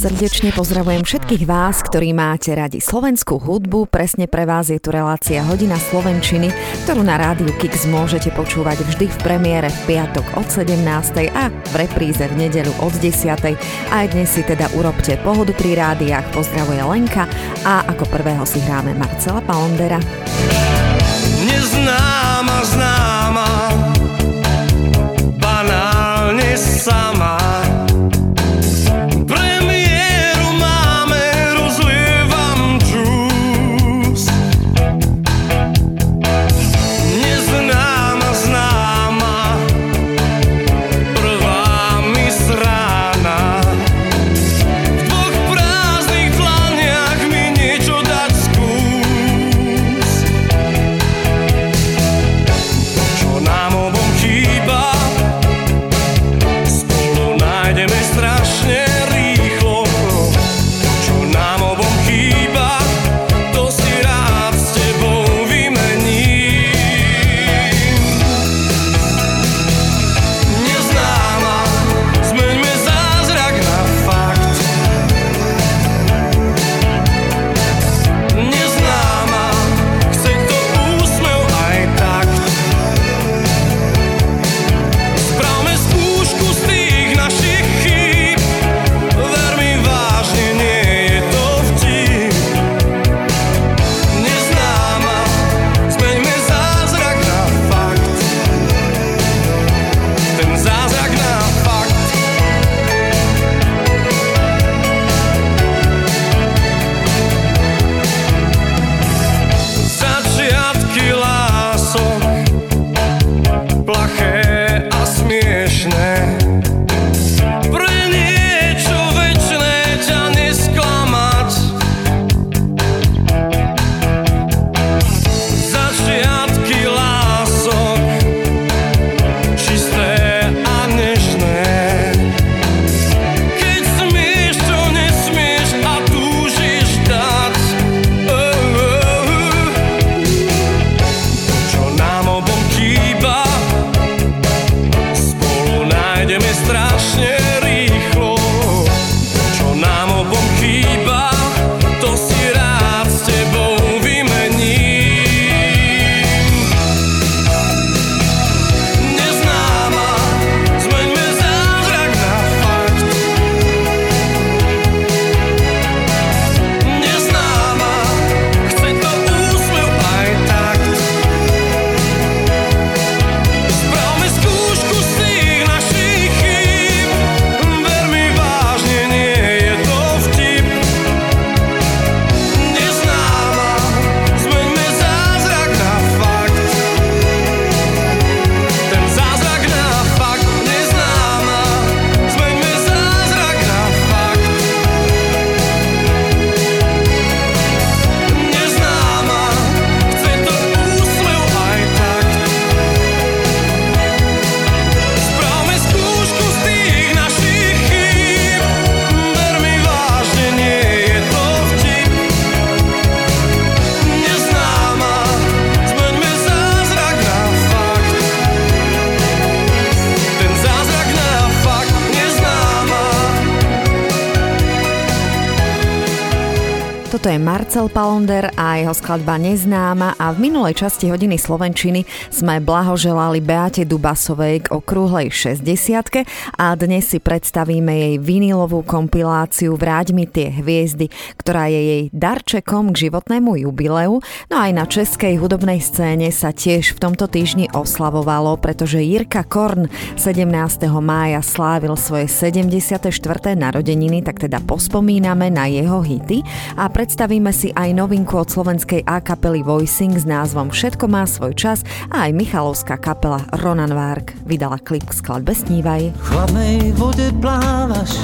Srdečne pozdravujem všetkých vás, ktorí máte radi slovenskú hudbu. Presne pre vás je tu relácia Hodina Slovenčiny, ktorú na rádiu Kix môžete počúvať vždy v premiére v piatok od 17. a v repríze v nedeľu od 10. Aj dnes si teda urobte pohodu pri rádiách. Pozdravuje Lenka a ako prvého si hráme Marcela Palondera. Neznáma, známa, banálne sama. Je Marcel Palonder a jeho skladba Neznáma a v minulej časti hodiny Slovenčiny sme blahoželali Beate Dubasovej k okrúhlej 60 a dnes si predstavíme jej vinilovú kompiláciu Vráť mi tie hviezdy, ktorá je jej darčekom k životnému jubileu. No aj na českej hudobnej scéne sa tiež v tomto týždni oslavovalo, pretože Jirka Korn 17. mája slávil svoje 74. narodeniny, tak teda pospomíname na jeho hity a predstavíme Predstavíme si aj novinku od slovenskej A kapely Voicing s názvom Všetko má svoj čas a aj Michalovská kapela Ronan Várk vydala klip k skladbe Snívaj. V chladnej vode plávaš,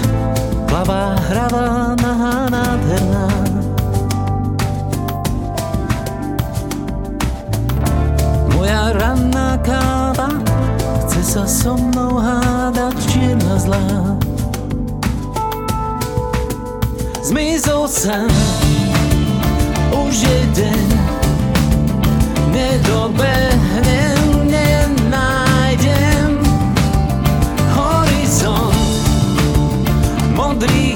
plavá hravá, nahá, nádherná. Moja ranná káva chce sa so mnou hádať čierna zlá. Zmizol sem už jeden nedobehnem, nenájdem horizont modrých.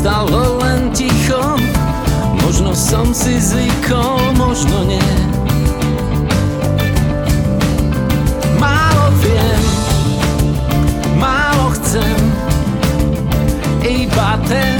ostalo len ticho. Možno som si zvykol, možno nie. Málo viem, málo chcem Iba ten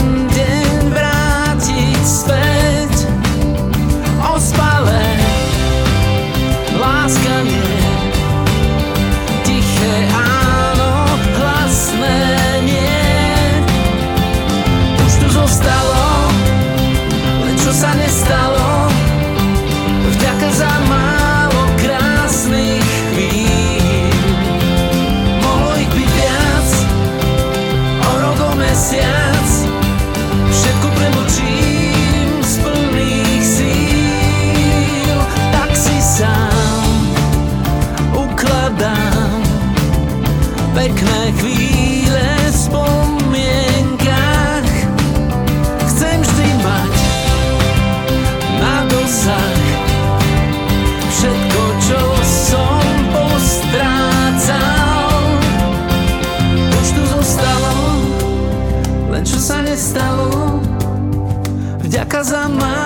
casa.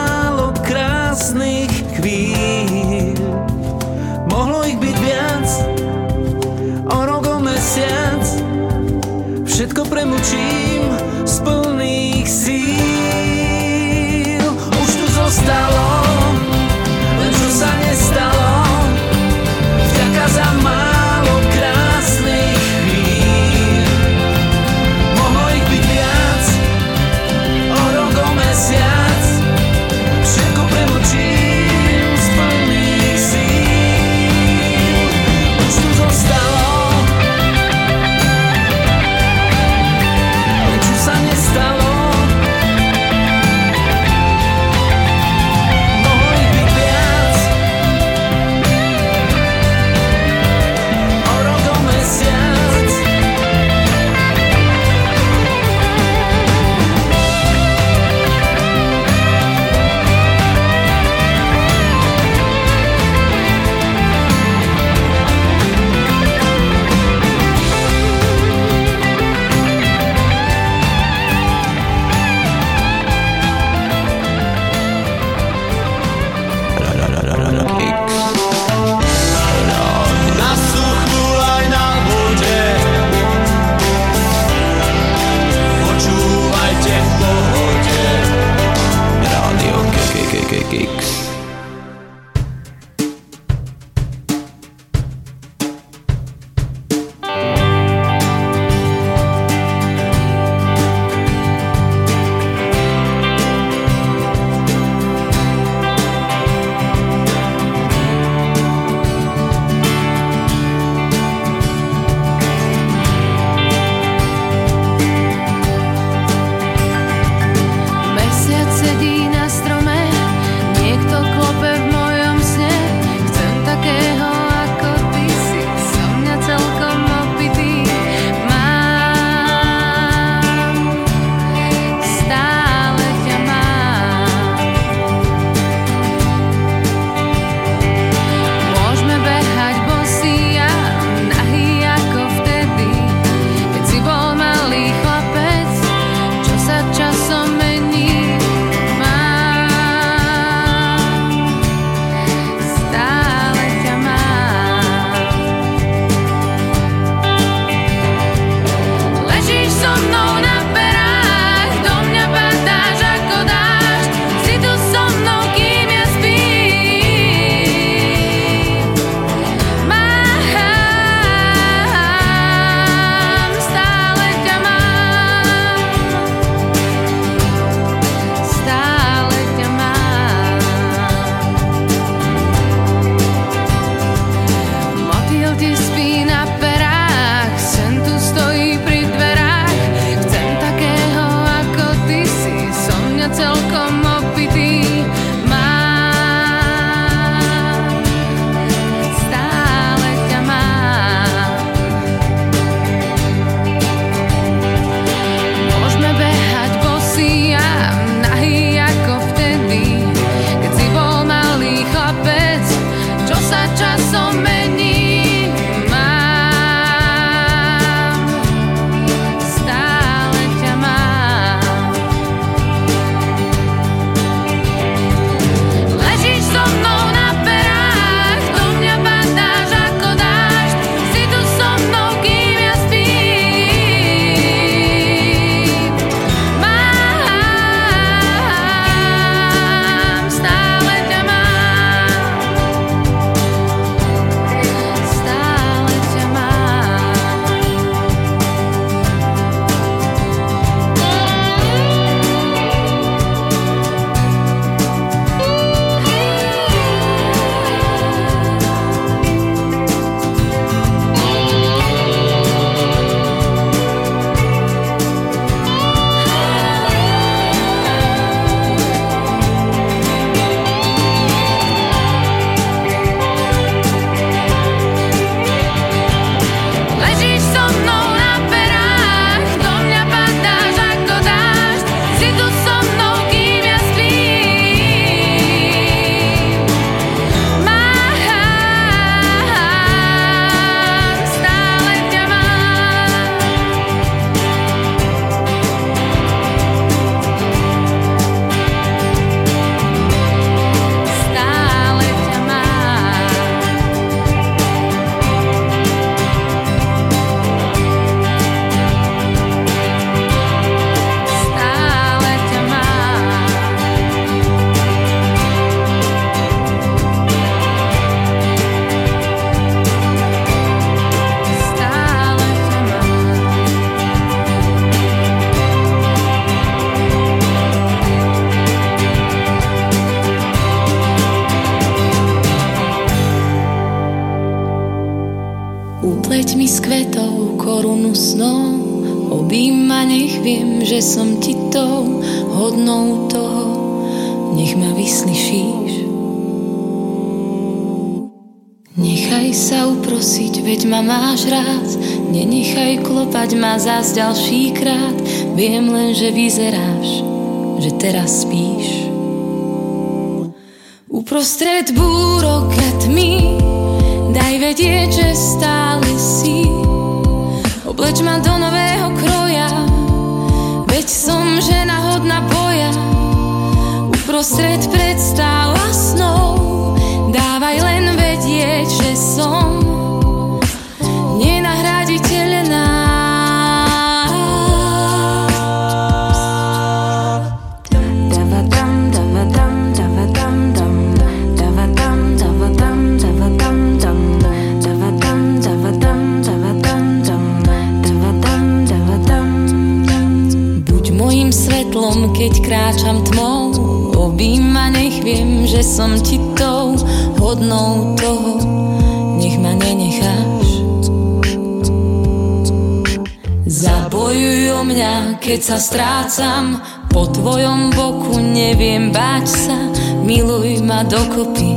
Sa strácam Po tvojom boku neviem báť sa. Miluj ma dokopy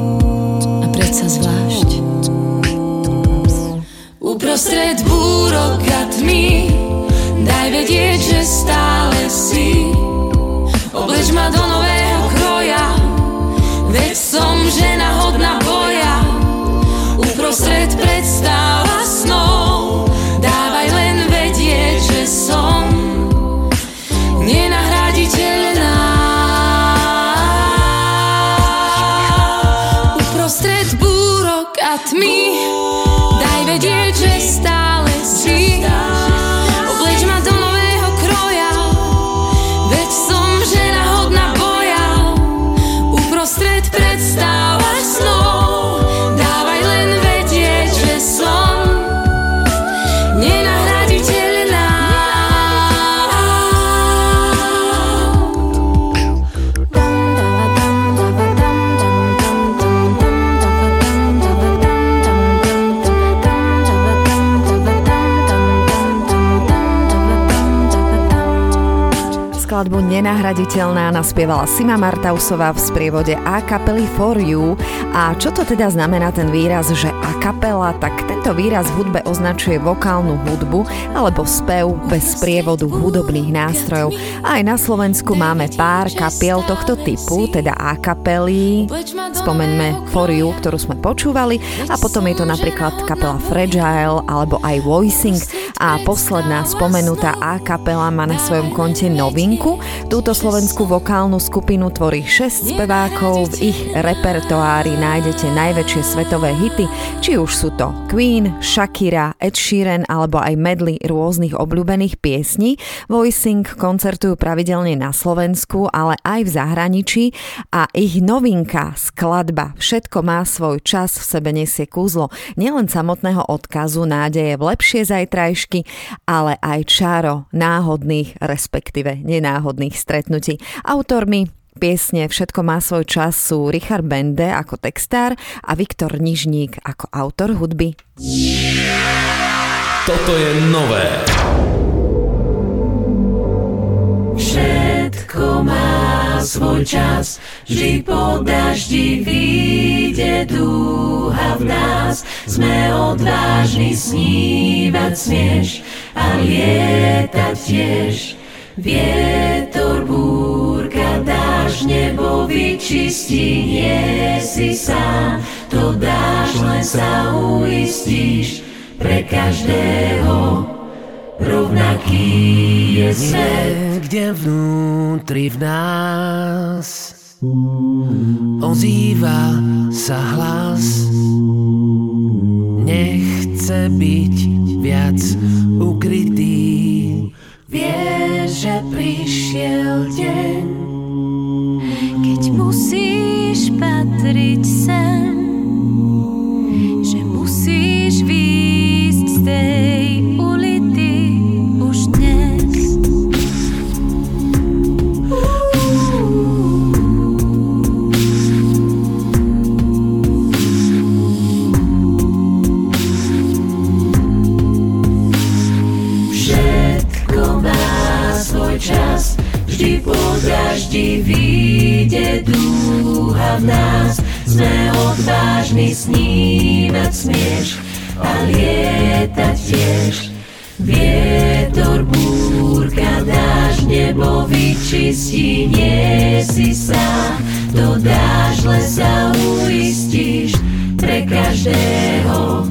Nenahraditeľná naspievala Sima Martausová v sprievode A kapely For You. A čo to teda znamená ten výraz, že a kapela? Tak tento výraz v hudbe označuje vokálnu hudbu alebo spev bez sprievodu hudobných nástrojov. Aj na Slovensku máme pár kapiel tohto typu, teda a kapely. Spomeňme For You, ktorú sme počúvali a potom je to napríklad kapela Fragile alebo aj Voicing a posledná spomenutá a kapela má na svojom konte novinku. Túto slovenskú vokálnu skupinu tvorí 6 spevákov, v ich repertoári nájdete najväčšie svetové hity, či už sú to Queen, Shakira, Ed Sheeran alebo aj medley rôznych obľúbených piesní. Voicing koncertujú pravidelne na Slovensku, ale aj v zahraničí a ich novinka, skladba Všetko má svoj čas v sebe nesie kúzlo nielen samotného odkazu nádeje v lepšie zajtrajšky, ale aj čaro náhodných, respektíve nenáhodných stretnutí. Autormi Piesne Všetko má svoj čas sú Richard Bende ako textár a Viktor Nižník ako autor hudby. Toto je nové. Všetko má svoj čas, vždy po daždi vyjde dúha v nás. Sme odvážni snívať smieš a lietať tiež. Vietor, búrka, dáš nebo vyčistí, nie si sám, to dáš, len sa uistíš, pre každého rovnaký je svet. Kde vnútri v nás ozýva sa hlas, nechce byť viac ukrytý. Vie, že prišiel deň, Keď musíš patriť sem vždy po daždi vyjde dúha v nás. Sme odvážni snívať smieš a lietať tiež. Vietor, búrka, dáž, nebo vyčistí, nie si sám, to dážle sa uistíš pre každého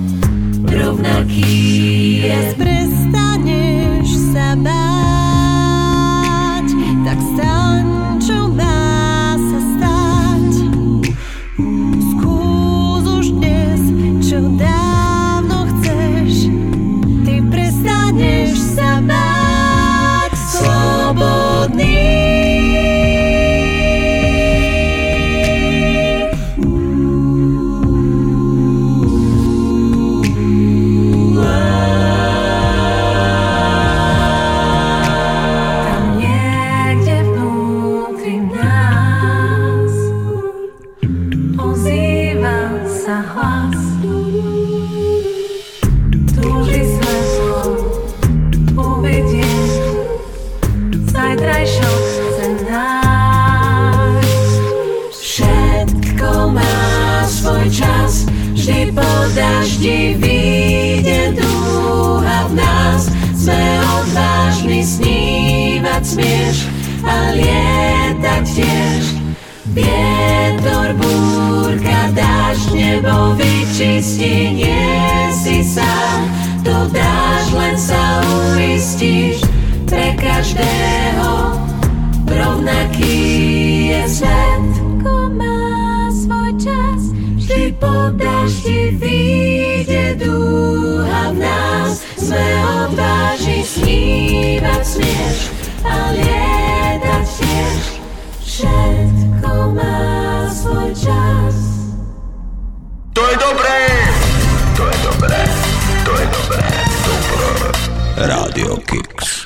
rovnaký je. Prestaneš sa báť, tak staň, čo smieš a lietať tiež. Vietor, búrka, dážď, nebo vyčistí, nie si sám. To dáš, len sa uistíš, pre každého rovnaký je svet. Všetko má svoj čas, Vždy po daždi vyjde dúha v nás. Sme odvážni snívať smieš al jednak się Wszystko ma swój czas To je dobre! To je dobre! To je dobre! Dobro! Radio Kicks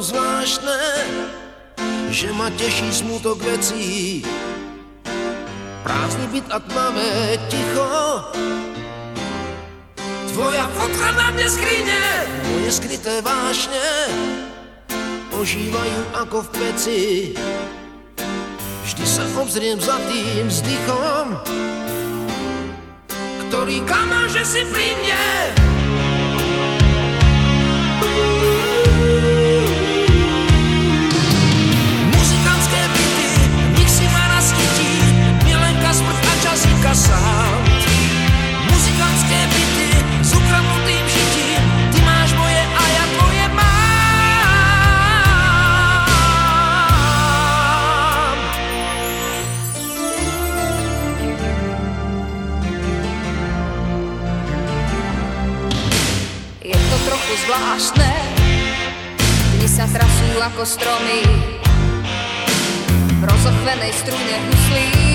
trochu zvláštne, že ma teší smutok vecí. Prázdny byt a tmavé ticho. Tvoja fotka na mne skrine, moje skryté vášne ožívajú ako v peci. Vždy sa obzriem za tým vzdychom, ktorý kamá, že si pri mne. Ty máš moje a ja tvoje mám. Je to trochu zvláštne, dni sa trasú ako stromy v rozochvenej strune huslí.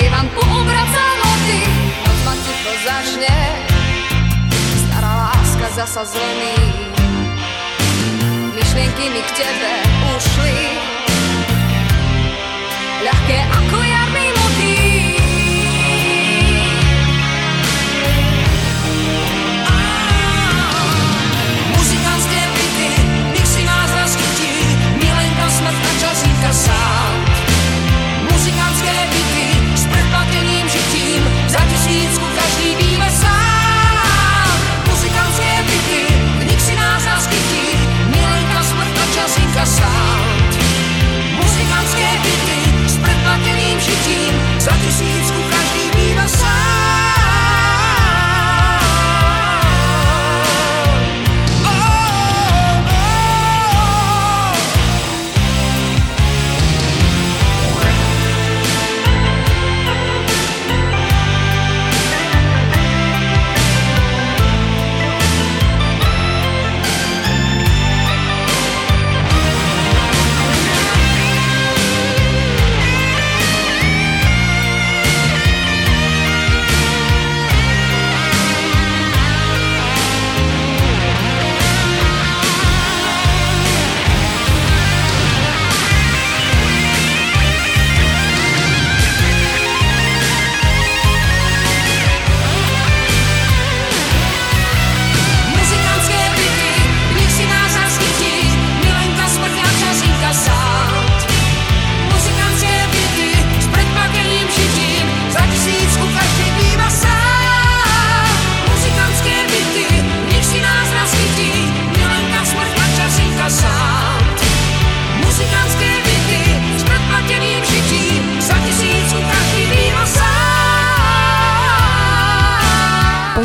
Prievan poobraca noty, noc ma ticho zažne, stará láska zasa zlomí. Myšlienky mi k tebe ušli, ľahké ako jarný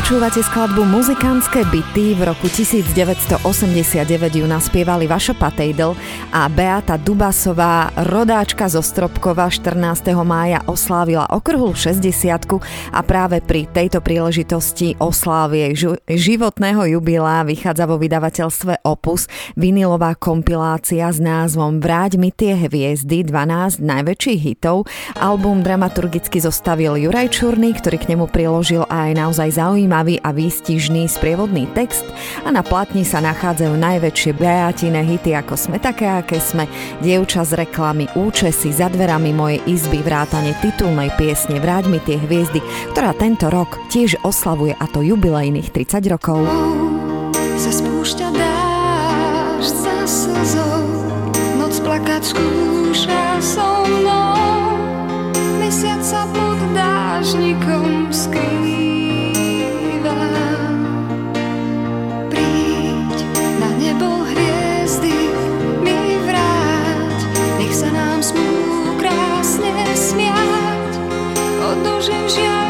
Počúvate skladbu Muzikánske byty. V roku 1989 ju naspievali Vašo Patejdl a Beata Dubasová, rodáčka zo Stropkova 14. mája oslávila okrhul 60 a práve pri tejto príležitosti oslávie životného jubilá vychádza vo vydavateľstve Opus vinilová kompilácia s názvom Vráť mi tie hviezdy 12 najväčších hitov. Album dramaturgicky zostavil Juraj Čurný, ktorý k nemu priložil aj naozaj zaujímavý zaujímavý a výstižný sprievodný text a na platni sa nachádzajú najväčšie beatine hity ako sme také, aké sme, dievča z reklamy, účesy za dverami mojej izby, vrátane titulnej piesne Vráť mi tie hviezdy, ktorá tento rok tiež oslavuje a to jubilejných 30 rokov. Sa spúšťa dáš za slzou, noc plakať skúša so mnou, mesiac sa pod dážnikom Wciąż ja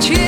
却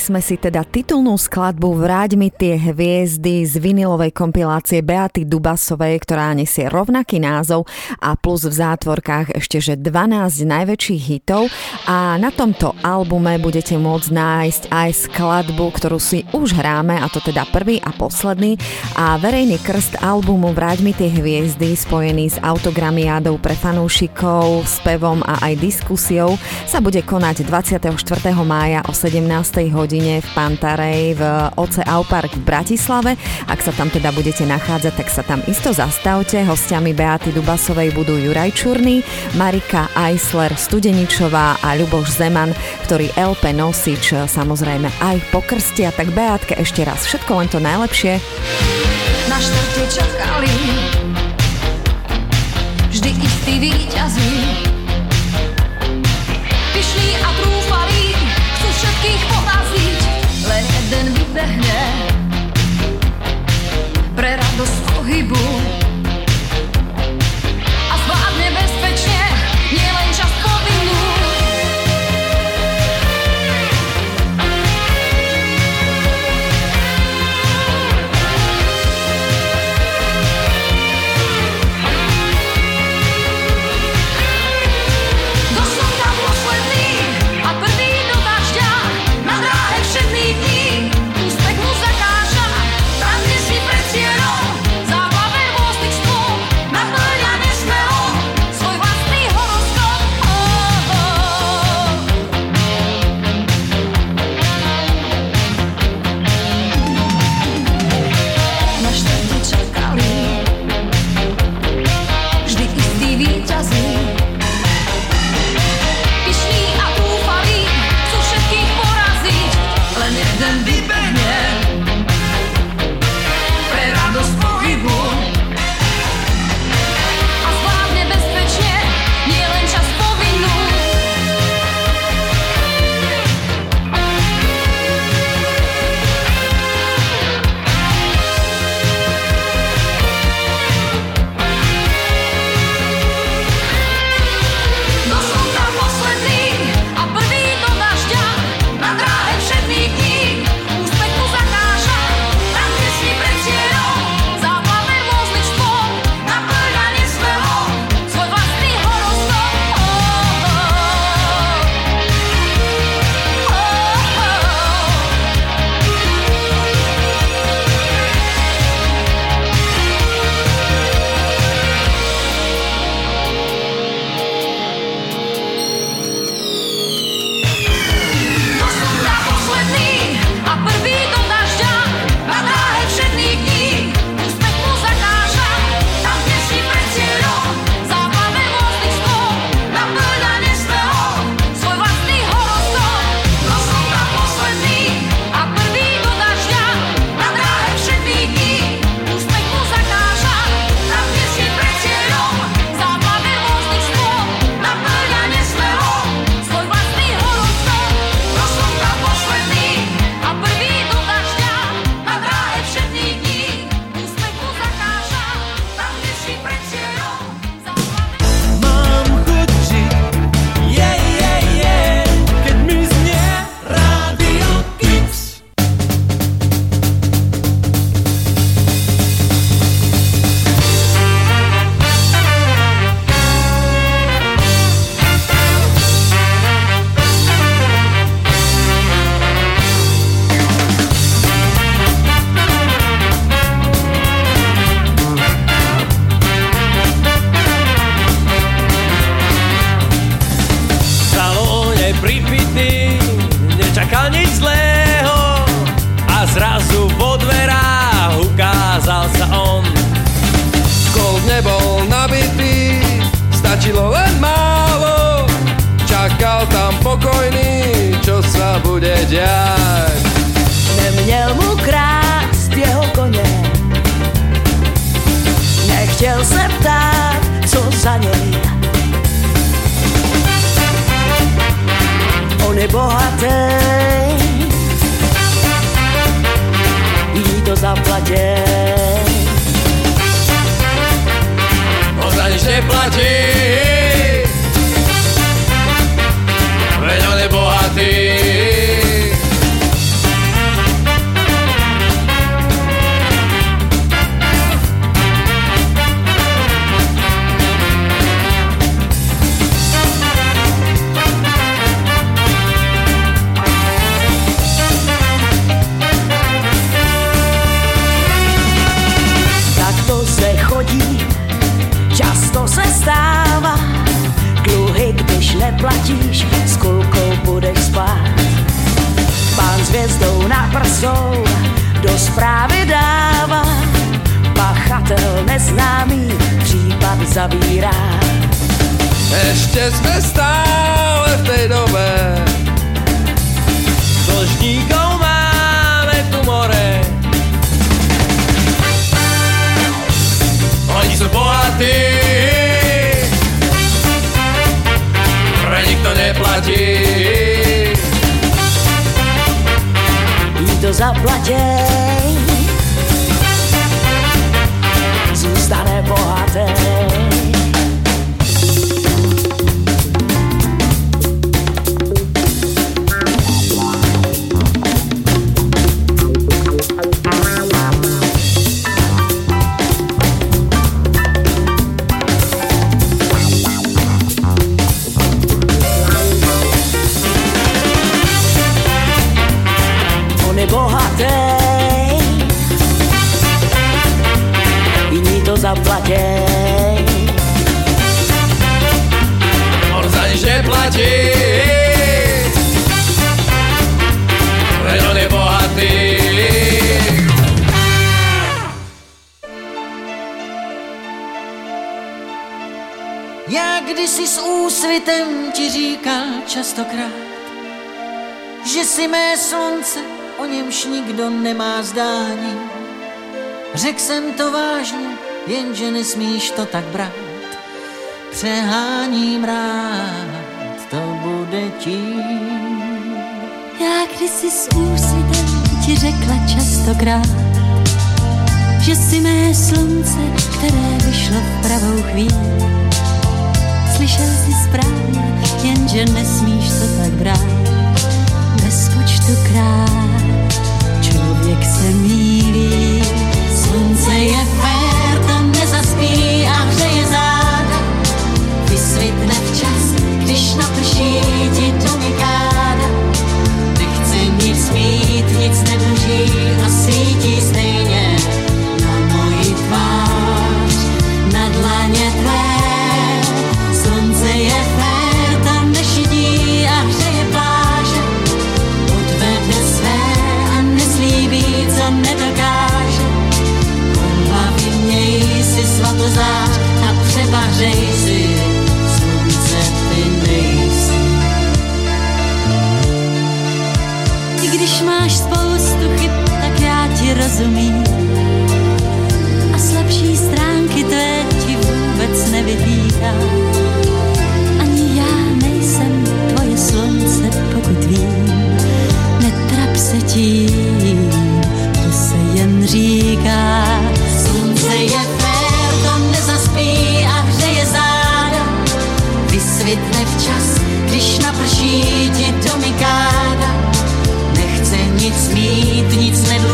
sme si teda titulnú skladbu Vráť mi tie hviezdy z vinilovej kompilácie Beaty Dubasovej, ktorá nesie rovnaký názov a plus v zátvorkách ešte že 12 najväčších hitov a na tomto albume budete môcť nájsť aj skladbu, ktorú si už hráme a to teda prvý a posledný a verejný krst albumu Vráť mi tie hviezdy spojený s autogramiádou pre fanúšikov, spevom a aj diskusiou sa bude konať 24. mája o 17. hodine hodine v Pantarej v Oce Aupark v Bratislave. Ak sa tam teda budete nachádzať, tak sa tam isto zastavte. Hostiami Beaty Dubasovej budú Juraj Čurný, Marika Eisler Studeničová a Ľuboš Zeman, ktorý LP Nosič samozrejme aj pokrstia. Tak Beátke ešte raz všetko len to najlepšie. Na štarte čakali vždy istý výťazí. Jeden vybehne pre radosť pohybu mrkví. Slyšel si správně, jenže nesmíš to tak brát. Bezpočtukrát člověk se mílí, slunce je fér.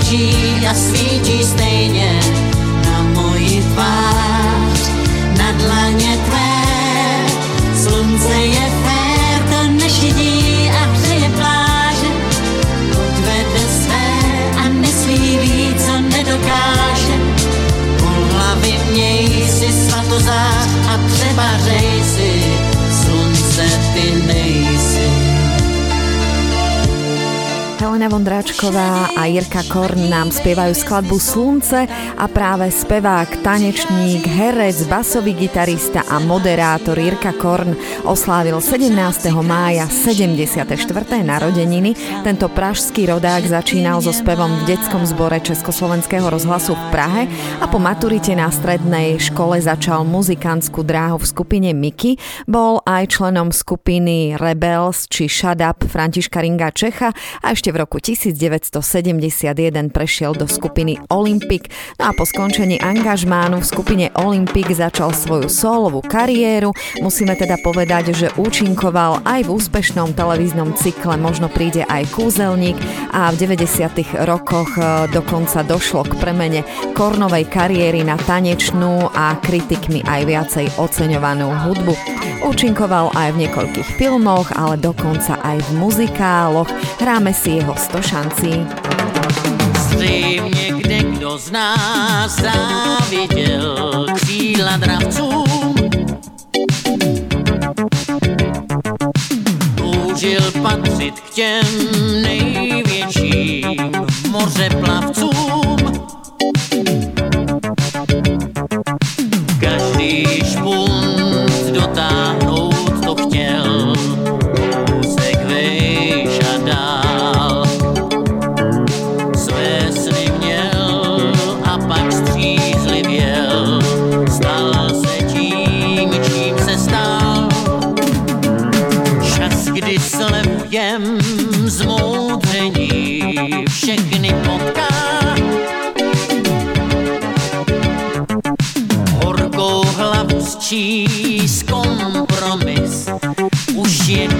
leží a svítí stejně na moji tvář, na dlaně tvé. Slunce je fér, to nešidí a přeje pláže, odvede své a myslí co nedokáže. Po hlavy něj si svatozář a přebařej si slunce ty nej. Helena Vondráčková a Jirka Korn nám spievajú skladbu Slunce a práve spevák, tanečník, herec, basový gitarista a moderátor Jirka Korn oslávil 17. mája 74. narodeniny. Tento pražský rodák začínal so spevom v detskom zbore Československého rozhlasu v Prahe a po maturite na strednej škole začal muzikantskú dráhu v skupine Miki. Bol aj členom skupiny Rebels či Shut Up Františka Ringa Čecha a ešte v roku 1971 prešiel do skupiny Olympic. No a po skončení angažmánu v skupine Olympic začal svoju solovú kariéru. Musíme teda povedať, že účinkoval aj v úspešnom televíznom cykle Možno príde aj kúzelník a v 90. rokoch e, dokonca došlo k premene Kornovej kariéry na tanečnú a kritikmi aj viacej oceňovanú hudbu. Účinkoval aj v niekoľkých filmoch, ale dokonca aj v muzikáloch. Hráme si jeho 100 šancí. Zřejmě kde kdo z nás záviděl kříla dravcům. Toužil patřit k těm největším mořeplavcům. Každý špunt už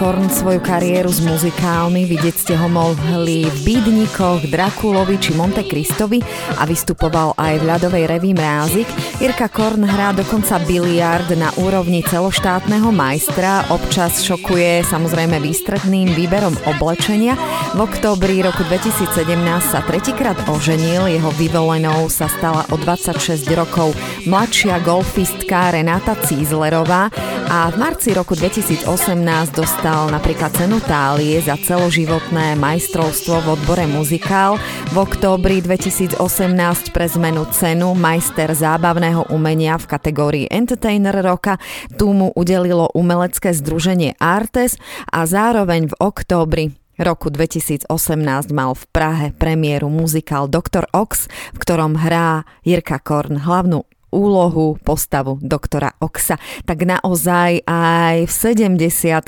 Korn svoju kariéru s muzikálmi. Vidieť ste ho mohli v Bídnikoch, Drakulovi či Monte Cristovi a vystupoval aj v ľadovej reví Mrázik. Jirka Korn hrá dokonca biliard na úrovni celoštátneho majstra. Občas šokuje samozrejme výstredným výberom oblečenia. V októbri roku 2017 sa tretíkrát oženil. Jeho vyvolenou sa stala o 26 rokov mladšia golfistka Renáta Cízlerová a v marci roku 2018 dostal napríklad cenu Tálie za celoživotné majstrovstvo v odbore muzikál. V októbri 2018 pre zmenu cenu majster zábavného umenia v kategórii Entertainer roka. Tu mu udelilo umelecké združenie Artes a zároveň v októbri roku 2018 mal v Prahe premiéru muzikál Dr. Ox, v ktorom hrá Jirka Korn hlavnú úlohu, postavu doktora Oxa. Tak naozaj aj v 70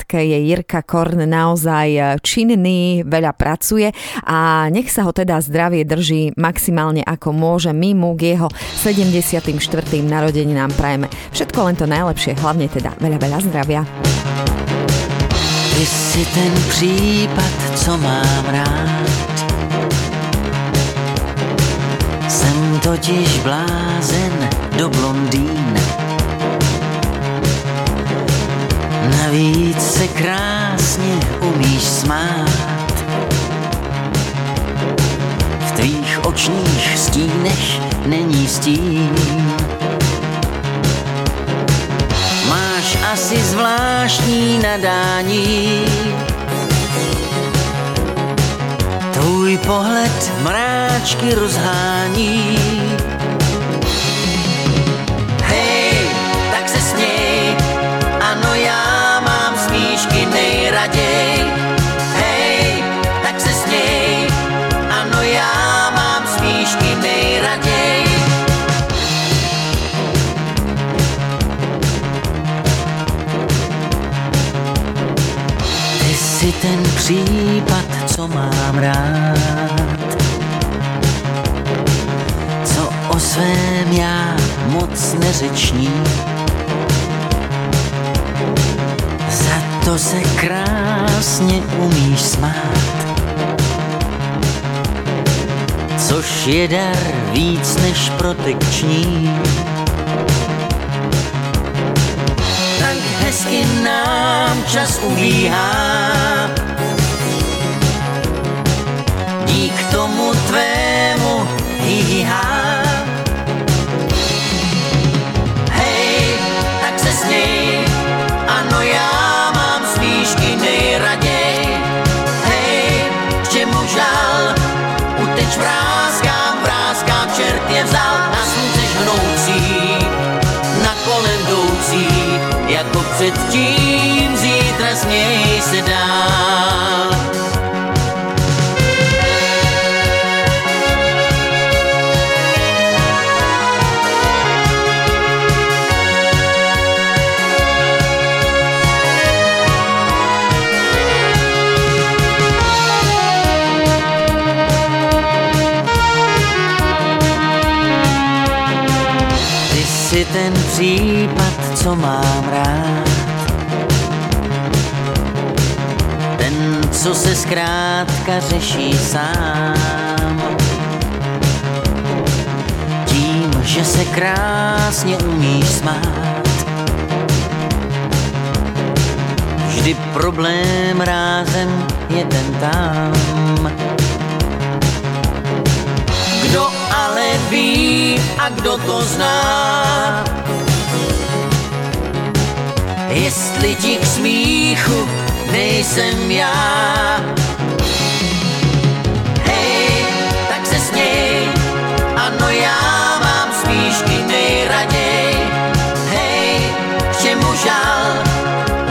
je Jirka Korn naozaj činný, veľa pracuje a nech sa ho teda zdravie drží maximálne ako môže. My mu k jeho 74. narodeninám prajeme všetko len to najlepšie, hlavne teda veľa, veľa zdravia. Ty si ten případ, co mám rád. Totiž blázen do blondýn. Navíc se krásně umíš smát. V tvých očních stínech není stín. Máš asi zvláštní nadání. Tvůj pohled mráčky rozhání. Hej, tak se směj, ano já mám smíšky nejraději. Hej, tak se směj, ano já mám smíšky nejraději. Ty jsi ten případ, co mám rád. Neřeční. Za to se krásně umíš smát. Což je dar víc než protekční. Tak hezky nám čas ubíhá. Dík tomu tvému hýhá. Mám rád. Ten, co se zkrátka řeší sám. Tím, že se krásně umíš smát. Vždy problém rázem je ten tam. Kdo ale ví a kdo to zná, jestli ti k smíchu nejsem já. Hej, tak se sněj, ano já mám smíšky nejraději. Hej, k čemu žal,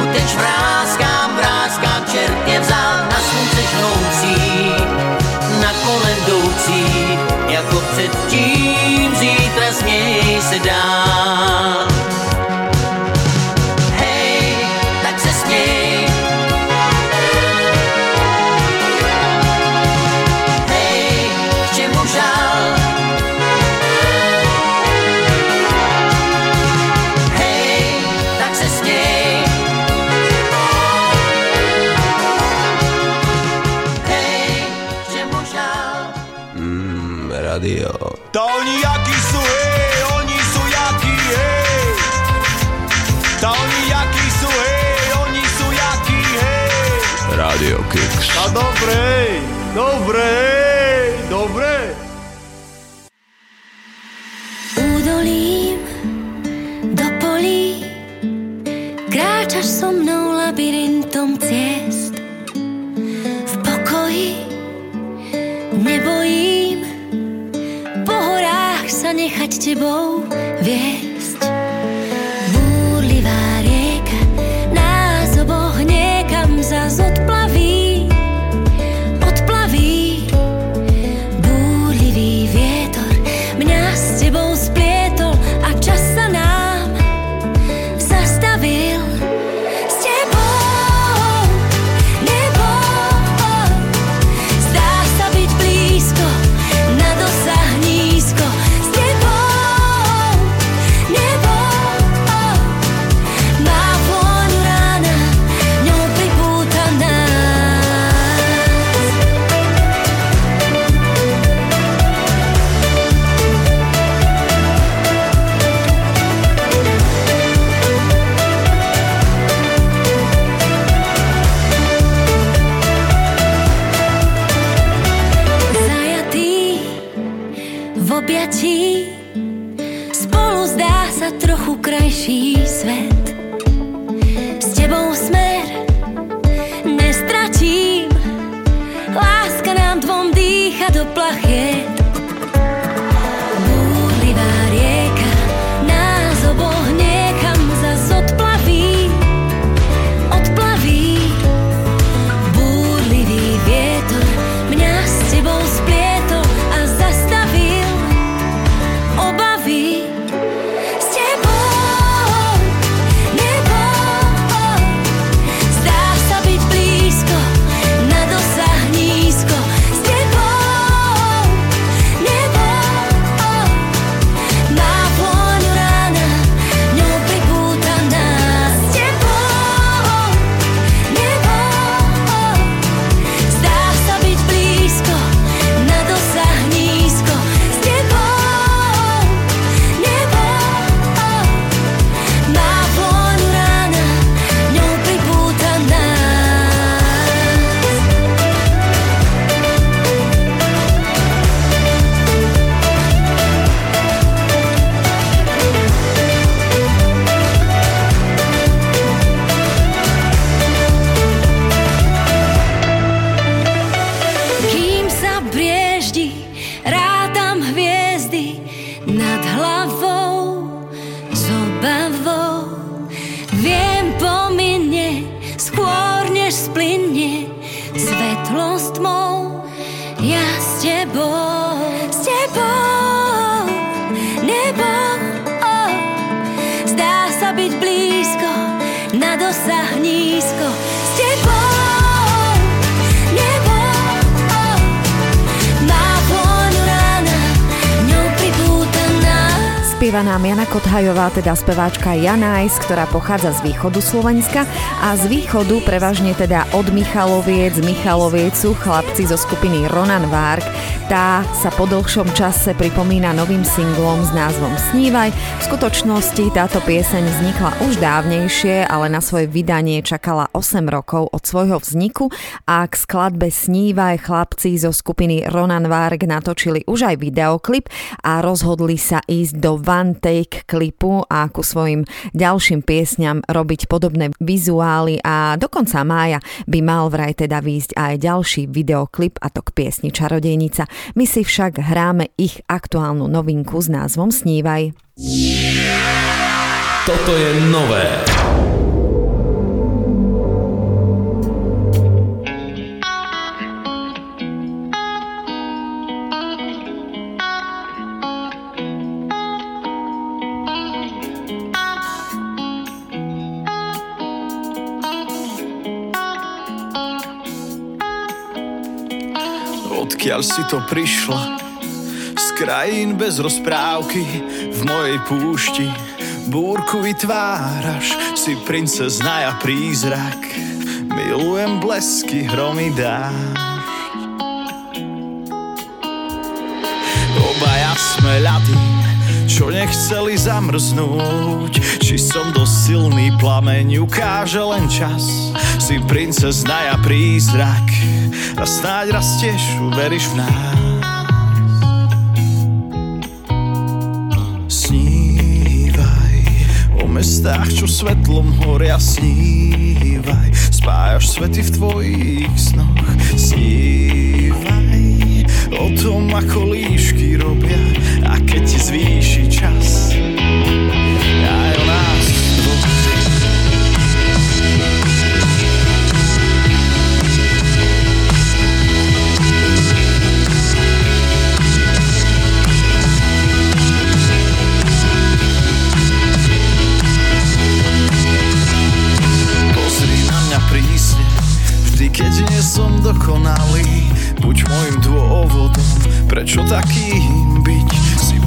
uteč vrázkám, vrázkám, čert je vzal na slunce žnoucí, na kolem jdoucí, jako předtím zítra směj se dál. Kicks. A dobre, hej, dobre. Údolím do polí Kráčaš so mnou labyrintom ciest V pokoji nebojím Po horách sa nechať tebou viesť Kothajová, teda speváčka Janajs, ktorá pochádza z východu Slovenska a z východu prevažne teda od Michaloviec, Michaloviec sú chlapci zo skupiny Ronan Vark. Tá sa po dlhšom čase pripomína novým singlom s názvom Snívaj. V skutočnosti táto pieseň vznikla už dávnejšie, ale na svoje vydanie čakala 8 rokov od svojho vzniku a k skladbe Snívaj chlapci zo skupiny Ronan Vark natočili už aj videoklip a rozhodli sa ísť do one take klipu a ku svojim ďalším piesňam robiť podobné vizuály a do konca mája by mal vraj teda výjsť aj ďalší videoklip a to k piesni Čarodejnica. My si však hráme ich aktuálnu novinku s názvom Snívaj. Toto je nové. Odkiaľ si to prišla? Z krajín bez rozprávky v mojej púšti. Búrku vytváraš, si princezna ja prízrak. Milujem blesky, hromy dáš Obaja sme ľady, čo nechceli zamrznúť. Či som dosť silný plameň, ukáže len čas. Si princezna ja prízrak A snáď raz tiež uveríš v nás. Snívaj o mestách, čo svetlom horia snívaj. Spájaš svety v tvojich snoch. Snívaj o tom, ako líšky robia A keď ti zvýši čas Aj o Pozri na mňa prísne Vždy, keď nie som dokonalý Buď môjim dôvodom Prečo takým byť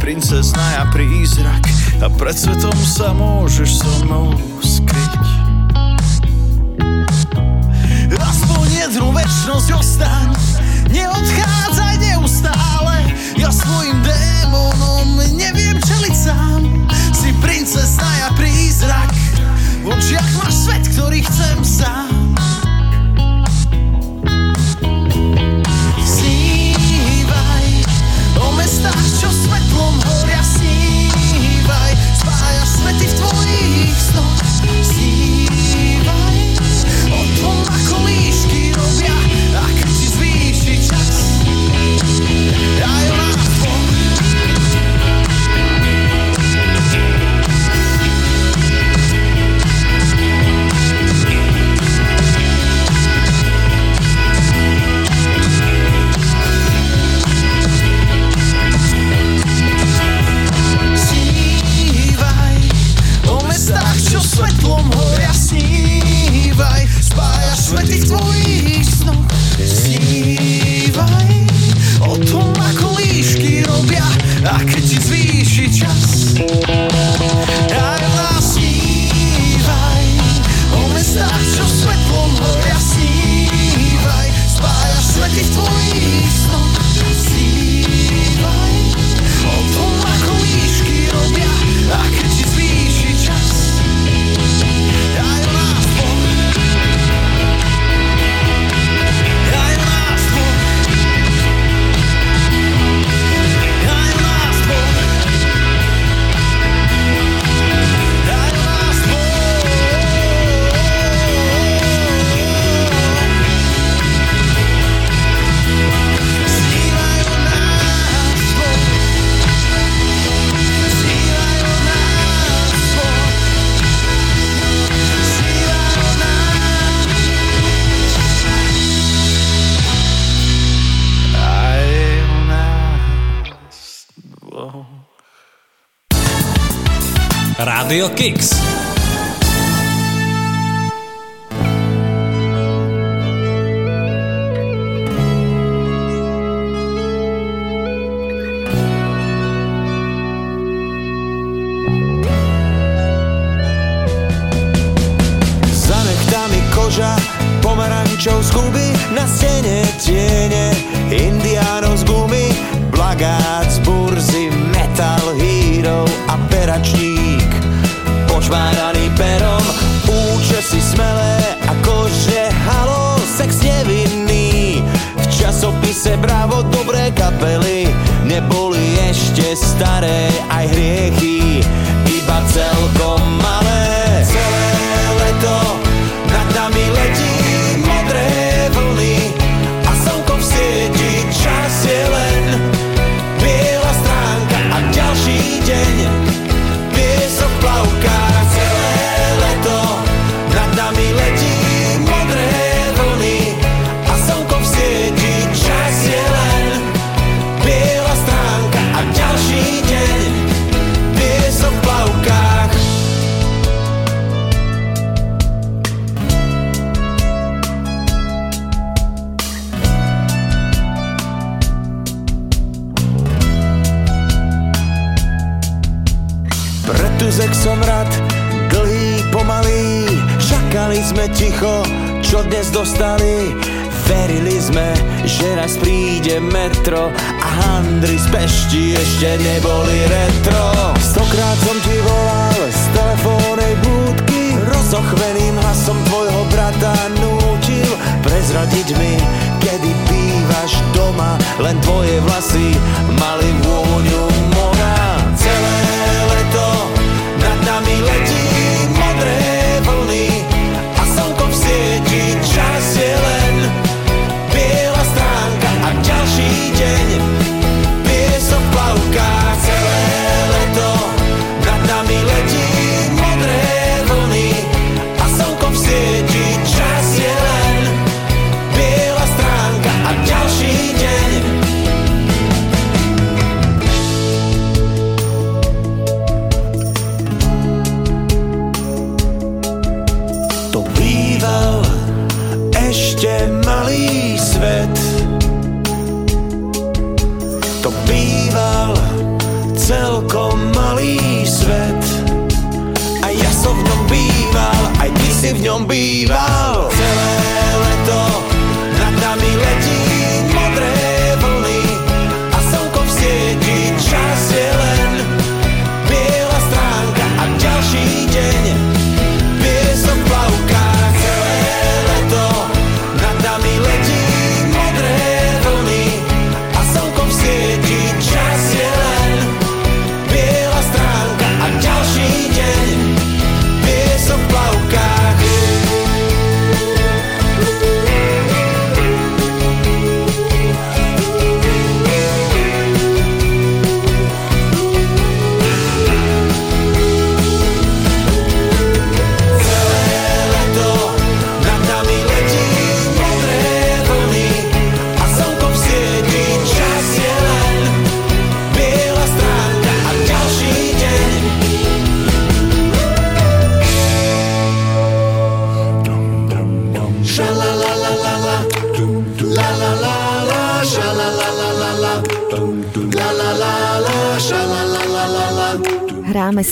princezna, ja prízrak. A pred svetom sa môžeš so mnou skryť. Aspoň jednu večnosť ostaň. Neodchádzaj neustále. Ja svojim démonom neviem čeliť sám. Si princezna, ja prízrak. V očiach máš svet, ktorý chcem sám čo svetlom horia Snívaj, spájaš svety v tvojich snoch v tvojich snoch Snívaj o tom, ako líšky robia A keď ti zvýši čas. Aj snívaj o mestách, čo svetlom horia. Snívaj, spájaš svety v tvojich snoch Snívaj o tom, ako líšky robia A keď ti zvýši Kicks.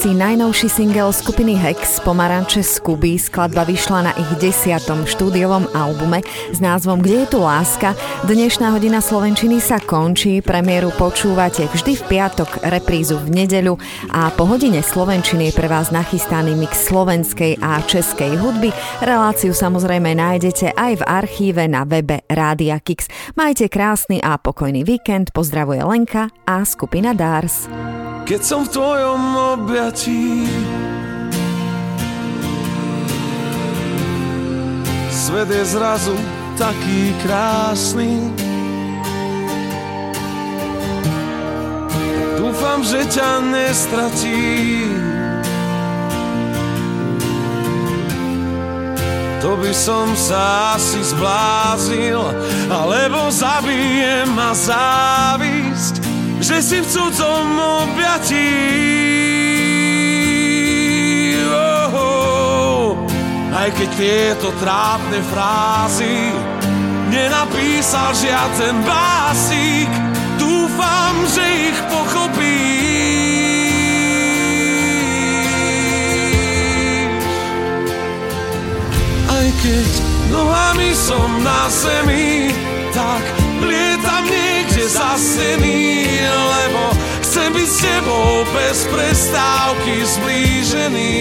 Si najnovší single skupiny Hex Pomaranče z Kuby. Skladba vyšla na ich desiatom štúdiovom albume s názvom Kde je tu láska. Dnešná hodina Slovenčiny sa končí. Premiéru počúvate vždy v piatok, reprízu v nedeľu a po hodine Slovenčiny je pre vás nachystaný mix slovenskej a českej hudby. Reláciu samozrejme nájdete aj v archíve na webe Rádia Kix. Majte krásny a pokojný víkend. Pozdravuje Lenka a skupina Dars. Keď som v tvojom objatí Svet je zrazu taký krásny. Dúfam, že ťa nestratí. To by som sa asi zblázil Alebo zabijem ma závisť že si v cudzom objatí. Oh, oh. Aj keď tieto trápne frázy nenapísal žiaden básik, dúfam, že ich pochopíš. Aj keď nohami som na zemi, tak lietam niekde zasený, lebo chcem byť s tebou bez prestávky zblížený.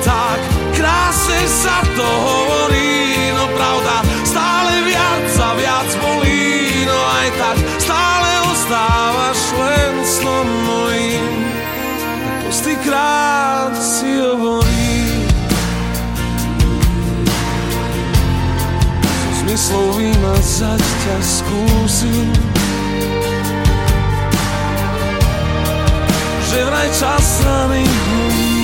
Tak krásne sa to hovorí, no pravda, stále viac a viac bolí, no aj tak stále ostávaš len snom mojím. Postýkrát si hovorí, zmyslov vymazať ťa skúsim. Že vraj čas rany hojí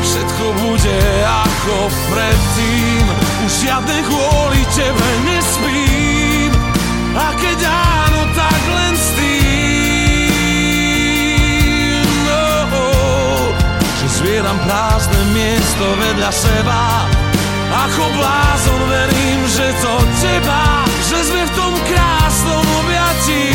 Všetko bude ako predtým. Už žiadne kvôli tebe nespím. A keď áno, miesto vedľa seba. Ako blázon verím, že to teba Že sme v tom krásnom objatí.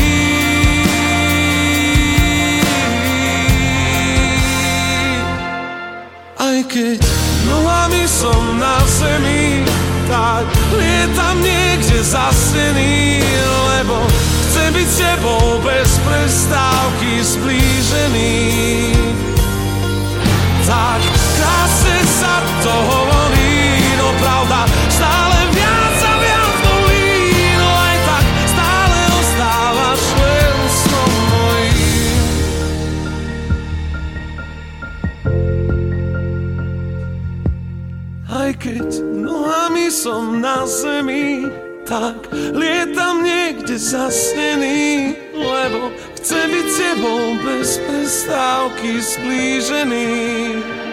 Aj keď nohami som na zemi Tak lietam niekde zasený Lebo chcem byť s tebou bez prestávky zblížený. Tak krásne sa to hovorí, no pravda, stále viac a viac bolí, no aj tak stále ostávaš len snom mojím. Aj keď nohami som na zemi, tak lietam niekde zasnený, lebo chcem byť s tebou bez prestávky zblížený.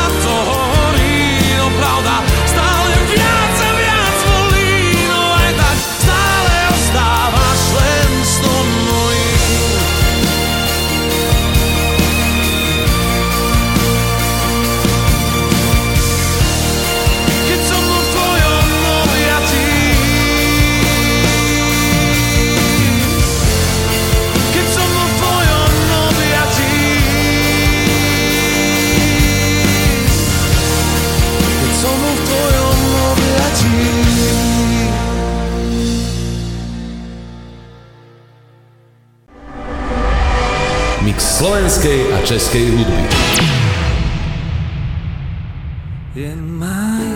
Krásne sa slovenskej a českej hudby. Je maj,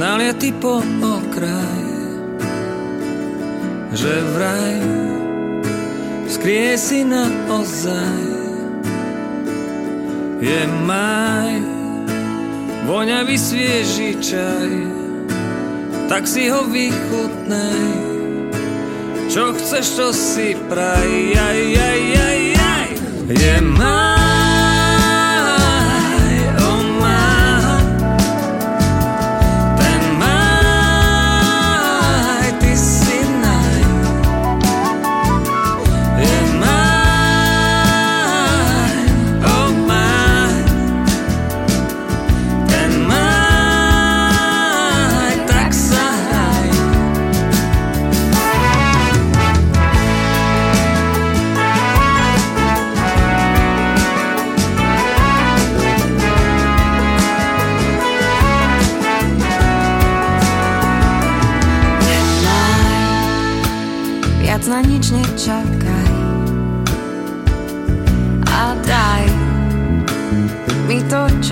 naliatý po okraj, že vraj skrie si na ozaj. Je maj, voňavý svieži čaj, tak si ho vychutnej. Čo chceš, to si praj, aj, aj, aj, aj. Je maj,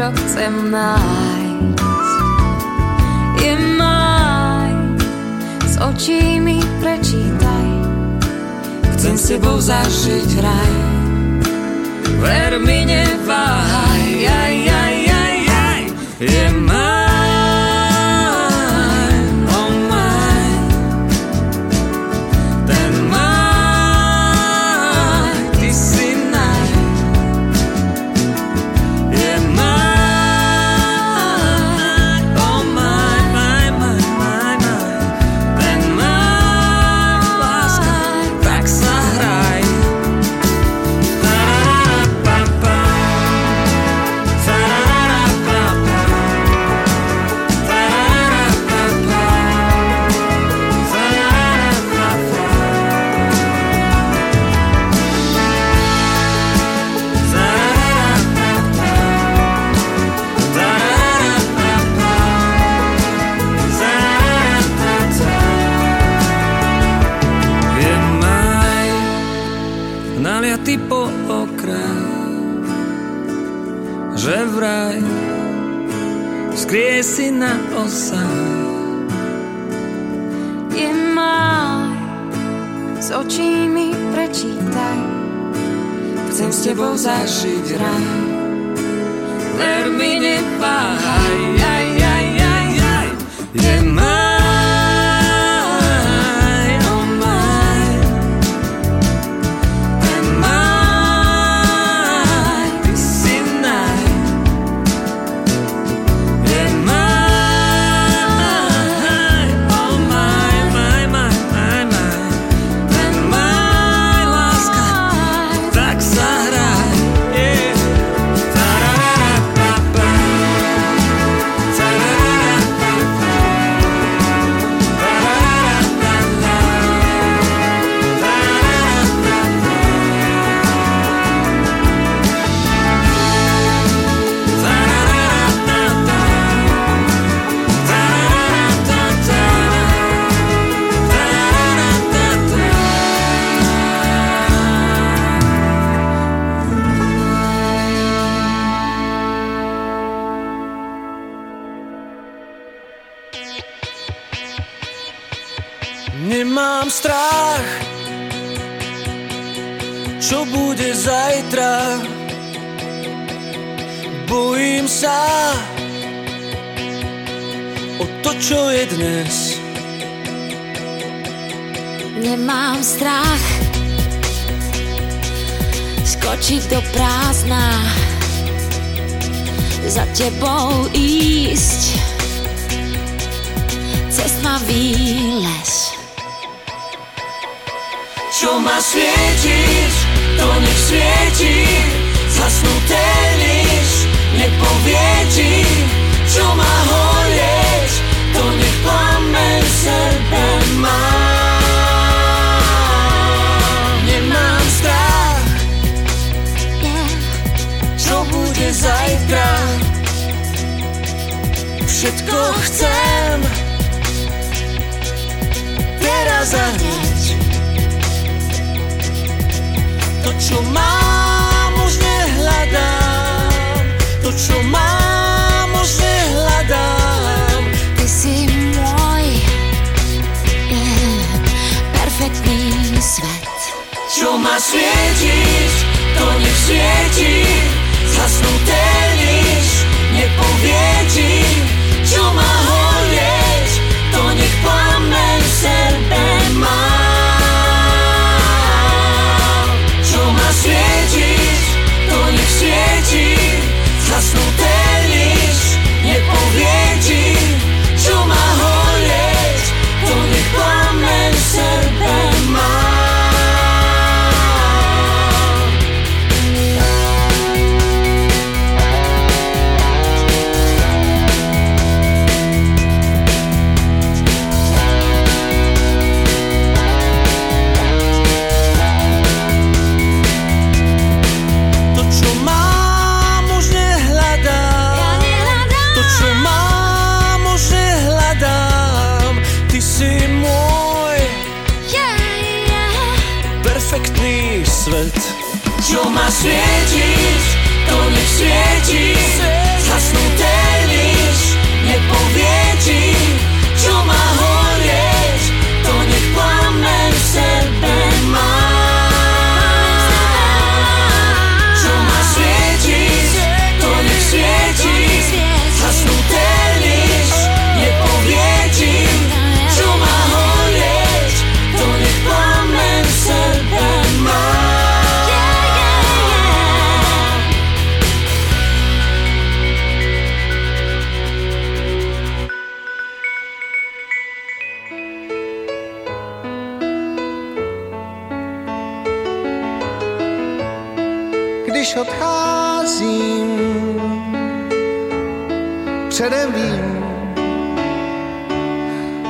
čo chcem nájsť. Je maj S očí mi prečítaj. Chcem s tebou zažiť raj. Ver mi neváhaj, aj, aj, aj, aj. Je maj, skrie si na osaj. Je maj S očí mi prečítaj. Chcem s tebou zažiť raj. Ver mi neváhaj,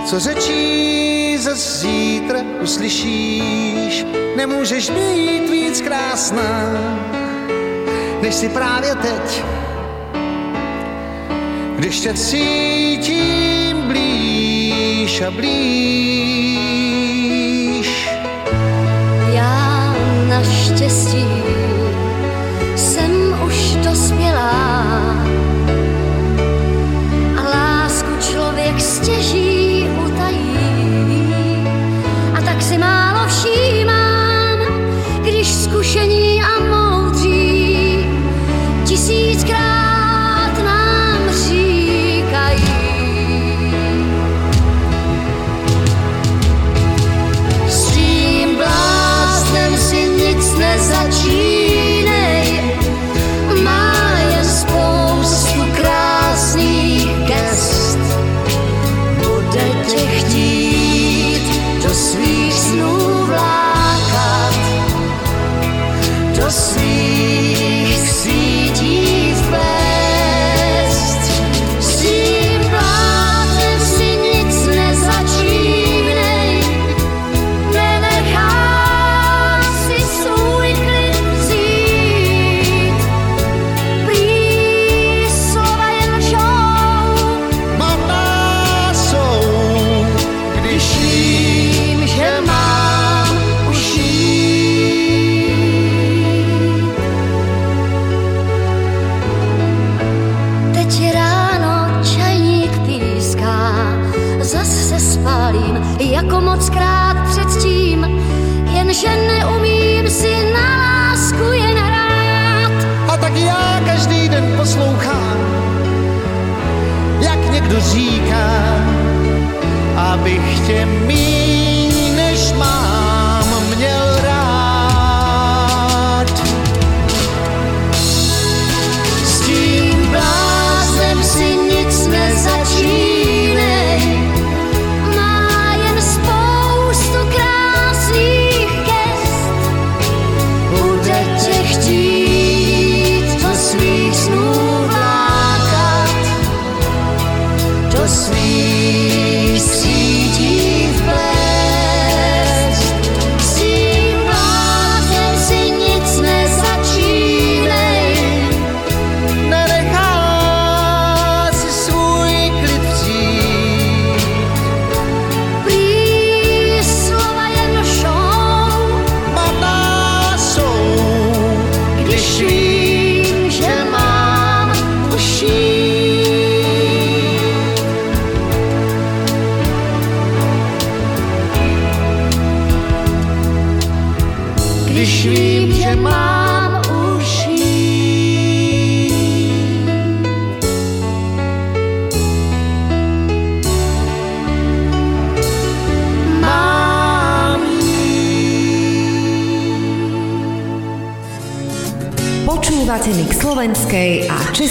Co řečí ze zítra uslyšíš, nemůžeš být víc krásná, než si právě teď. Když tě cítím blíž a blíž. Já naštěstí jsem už dospělá a lásku člověk stěží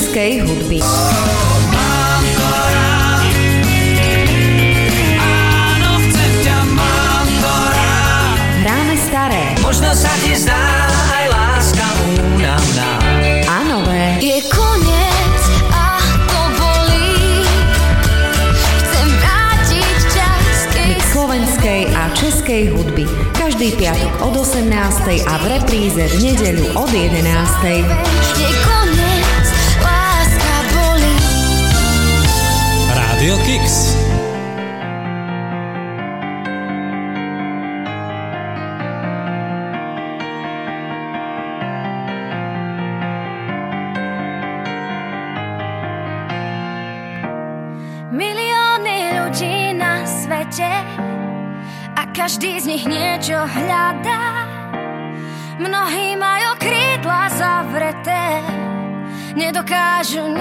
českej hudby. Hráme staré Možno sa ti zdá aj láska únavná. a nové. Je koniec a to bolí. Chcem vrátiť čas, slovenskej a českej hudby. Každý piatok od 18. a v repríze v nedeľu od 11. je koniec, Milióny ľudí na svete a každý z nich niečo hľadá. Mnohí majú krídla zavreté, nedokážu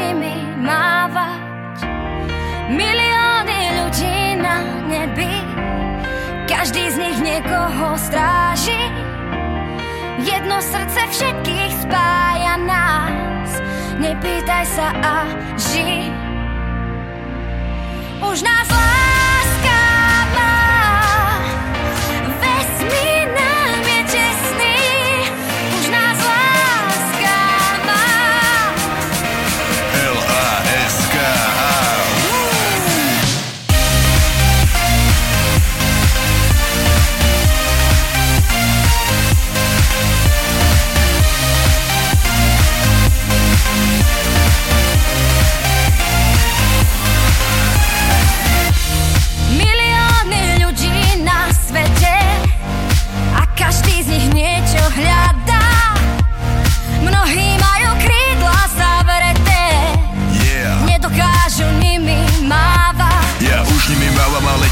všetkých spája nás, nepýtaj sa a žij.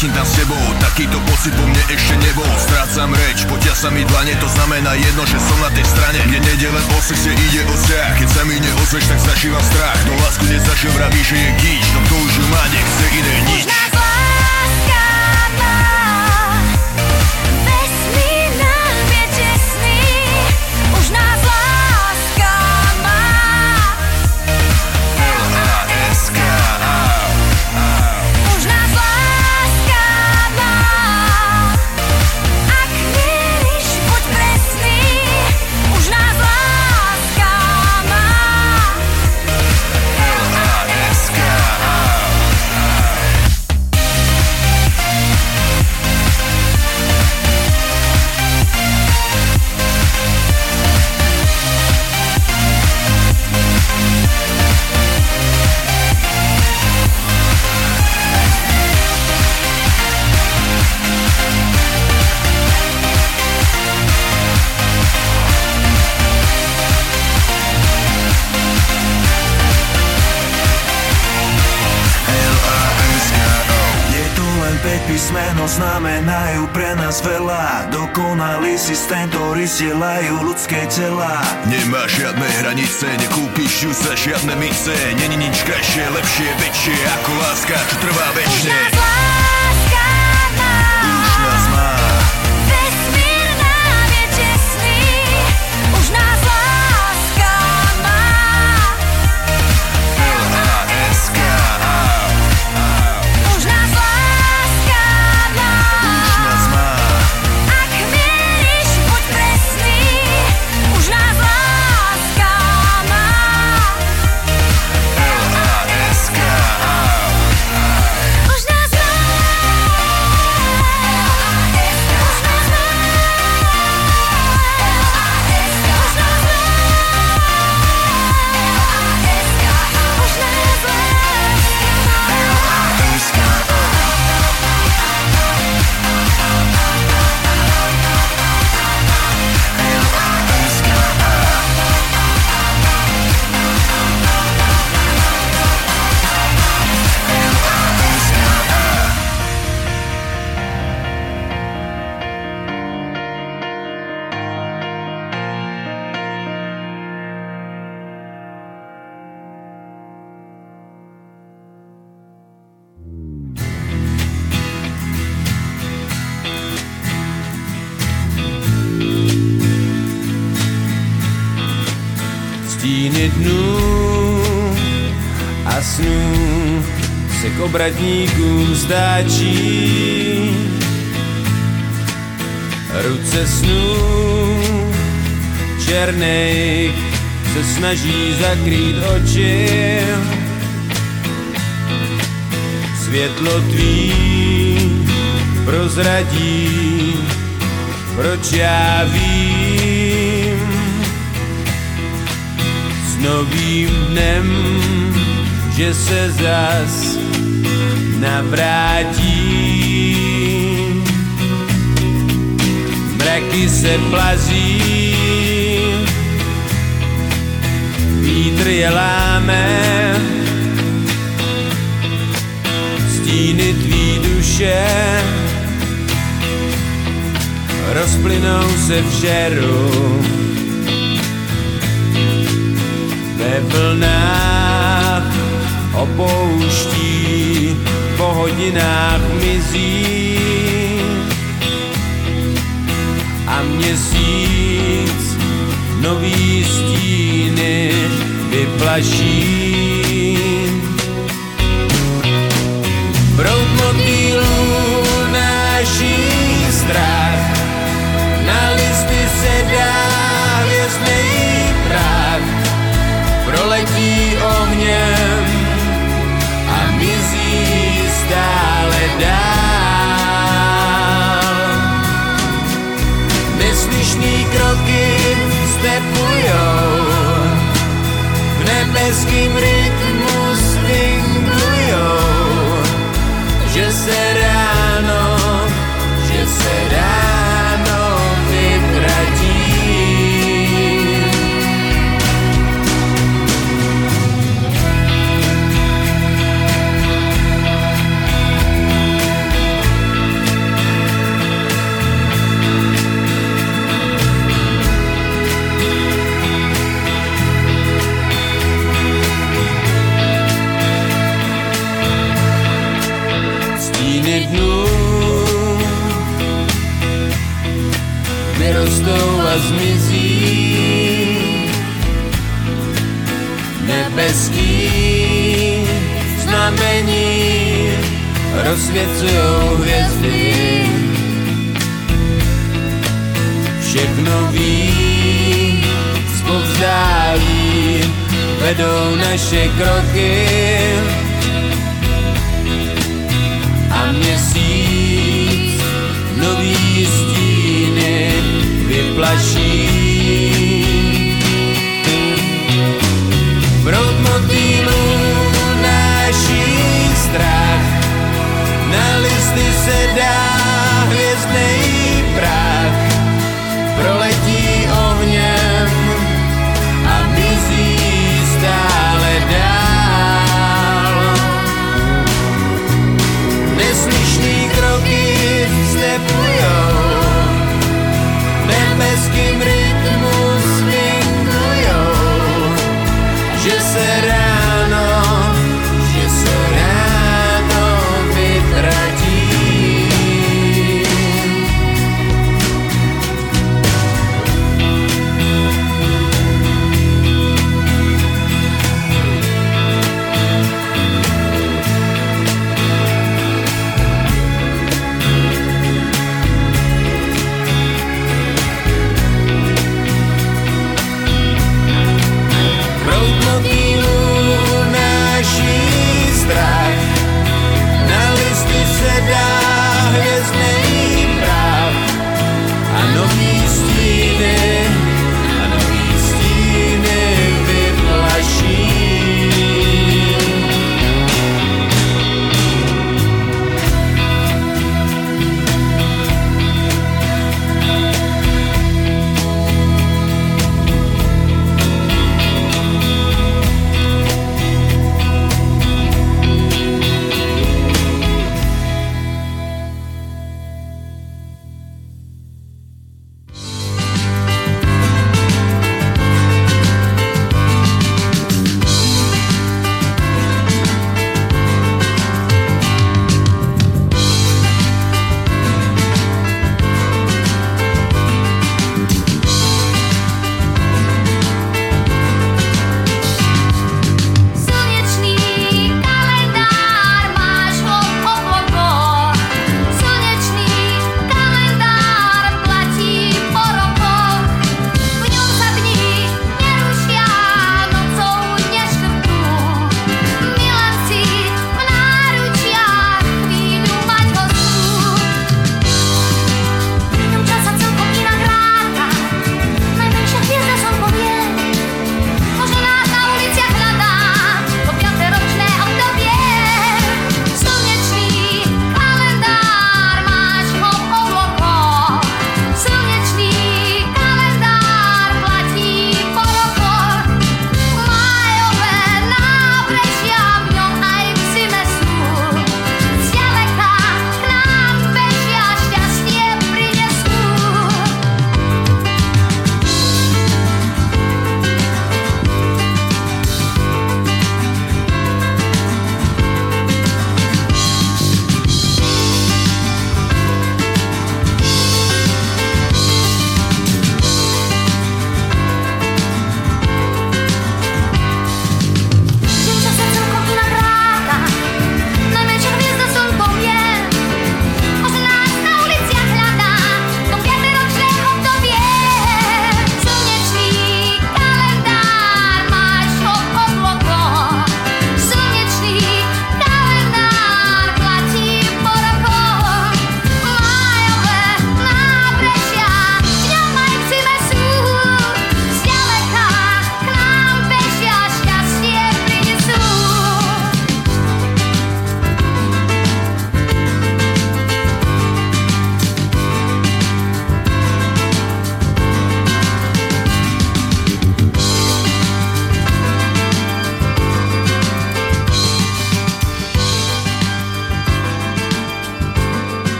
Letím tam s tebou Takýto pocit po mne ešte nebol. Strácam reč, potia sa mi dlane To znamená jedno, že som na tej strane. Mne nejde len o sexe, ide o vzťah Keď sa mi neozveš, tak zažívam strach. No lásku nezažil, vraví, že je gíč No kto už ju má, nechce iné nič Dokonalý systém, ktorý sielajú ľudské tela. Nemá žiadne hranice, nekúpiš ju za žiadne mince. Není nič krajšie, lepšie, väčšie Ako láska, čo trvá väčšie. Láska obratníkům stáčí. Ruce snů černej se snaží zakrýt oči. Světlo tvý prozradí, proč já vím. S novým dnem, že se zas navrátí. Mraky se plazí, vítr je láme, stíny tvý duše rozplynou se v žeru. Ve vlnách opouští, po hodinách mizí a měsíc nový stíny vyplaší. Proud motýlů náší strach, na listy se dá hvězdnej prach, proletí ohněm dál. Neslyšný kroky stepujou, v nebeským rytmu swingujou, že se ráno, vyrostou a zmizí. Nebeský znamení rozsvěcujou hvězdy. Všechno ví, zpovzdálí, vedou naše kroky.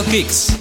Radio Kicks.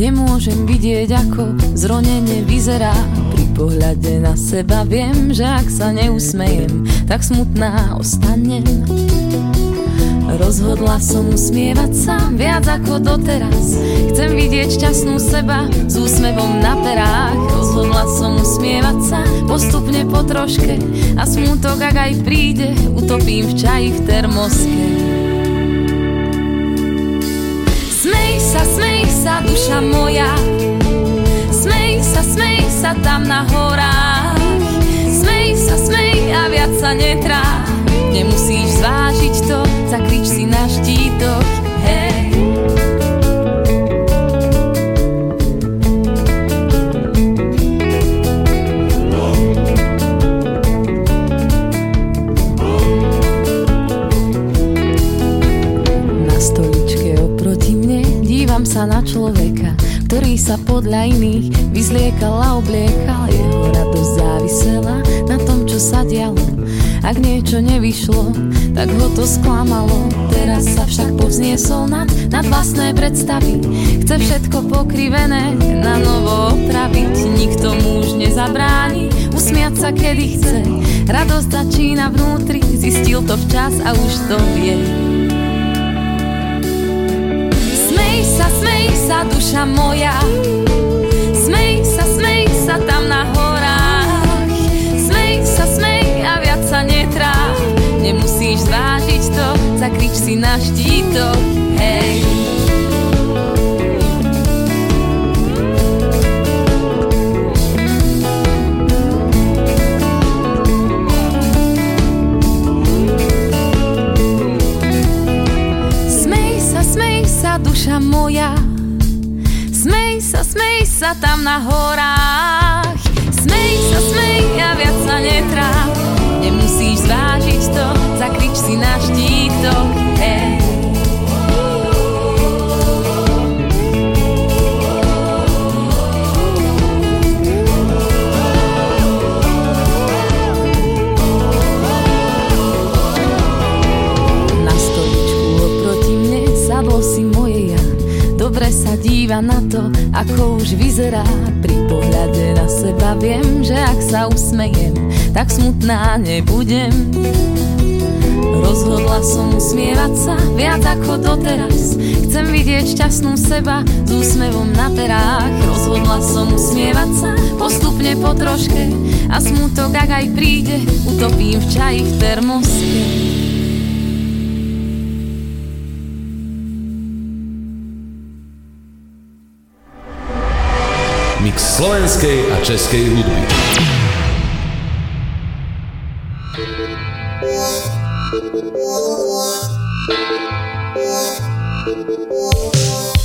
Nemôžem vidieť, ako zronenie vyzerá. Pri pohľade na seba viem, že ak sa neusmejem Tak smutná ostanem. Rozhodla som usmievať sa viac ako doteraz. Chcem vidieť šťastnú seba s úsmevom na perách. Rozhodla som usmievať sa postupne po troške A smutok, ak aj príde, utopím v čaji v termoske. Smej sa, smej sa, duša moja. Smej sa, smej sa tam na horách. Smej sa, smej a viac sa netrá Nemusíš zvážiť to, zakrič si na štítoch sa podľa iných vyzliekal a obliekal. Jeho radosť závisela na tom, čo sa dialo. Ak niečo nevyšlo, tak ho to sklamalo. Teraz sa však povzniesol nad, nad vlastné predstavy. Chce všetko pokrivené, na novo opraviť. Nikto mu už nezabráni, usmiať sa kedy chce. Radosť začína vnútri, zistil to včas a už to vie. Duša moja, smej sa, smej sa tam na horách. Smej sa, smej a viac sa netrá, nemusíš zvážiť to, zakrič si na štítok, hej. Duša moja, sa tam na horách. Smej sa, smej a viac sa netráp, nemusíš zvážiť to, zakrič si na štítok, hej. Na to, ako už vyzerá. Pri pohľade na seba viem, že ak sa usmejem Tak smutná nebudem. Rozhodla som usmievať sa viac ako doteraz. Chcem vidieť šťastnú seba s úsmevom na perách. Rozhodla som usmievať sa postupne po troške A smutok ak aj príde, utopím v čaji v termoske Slovenskej a českej hudby. Stratila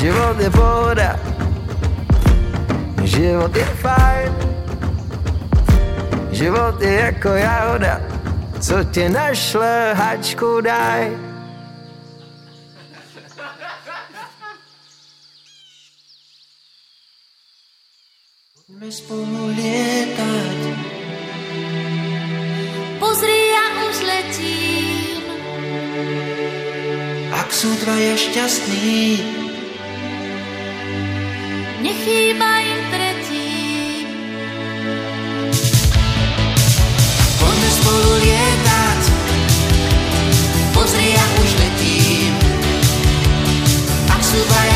Život je pohoda, život je fajn, život je jako jahoda, co ti našle, hačku daj. Poďme spolu lietať. Pozri, ja už letím. Ak sú dvaja šťastní, nechýba im predtým. Poďme spolu lietať, pozri, ja už letím. Ak sú vaj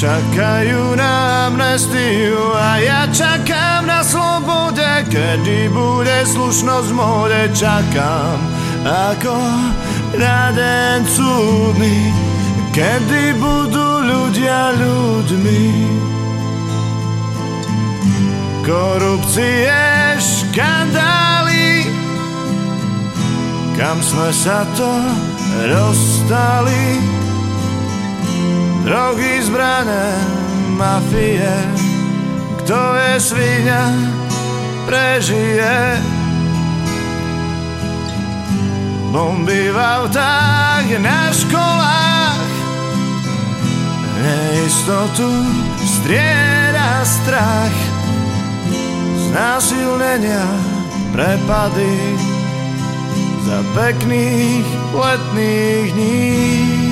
Čakajú na amnestiu a ja čakám na slobode, kedy bude slušnosť v mode. Čakám ako na deň cudný, kedy budú ľudia ľuďmi. Korupcie, škandály, kam sme sa to rozstali drogy, zbrane mafie. Kto je svinia, prežije. Bomby v autách, na školách, neistotu strieda strach. Znásilnenia, prepady, za pekných letných dní.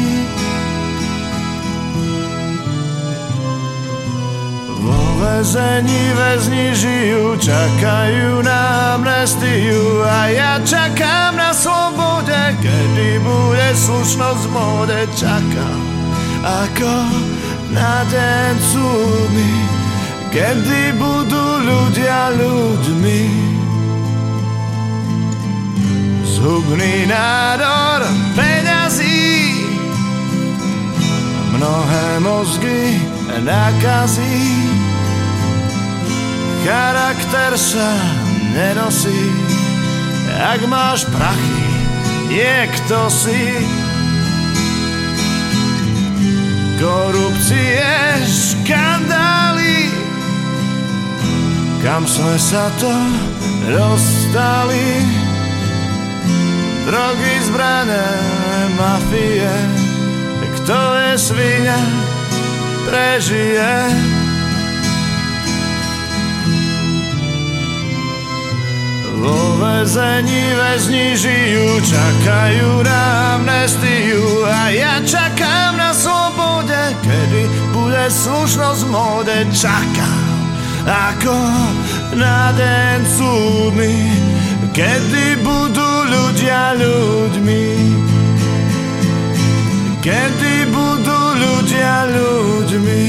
Väzení väzni žijú, čakajú na amnestiu a ja čakám na slobode, kedy bude slušnosť v móde, čakám ako na deň súdny, kedy budú ľudia ľuďmi. Zhubný nádor peňazí, mnohé mozgy nakazí. Charakter sa nenosí, ak máš prachy, niekto si. Korupcie, škandály, kam sme sa to dostali. Drogy, zbrané, mafie, kto je svinia, prežije. Vo väzení väzni žijú, čakajú na amnestiu a ja čakám na slobode, kedy bude slušnosť v móde. Čakám ako na deň súdny, kedy budú ľudia ľuďmi. Kedy budú ľudia ľuďmi.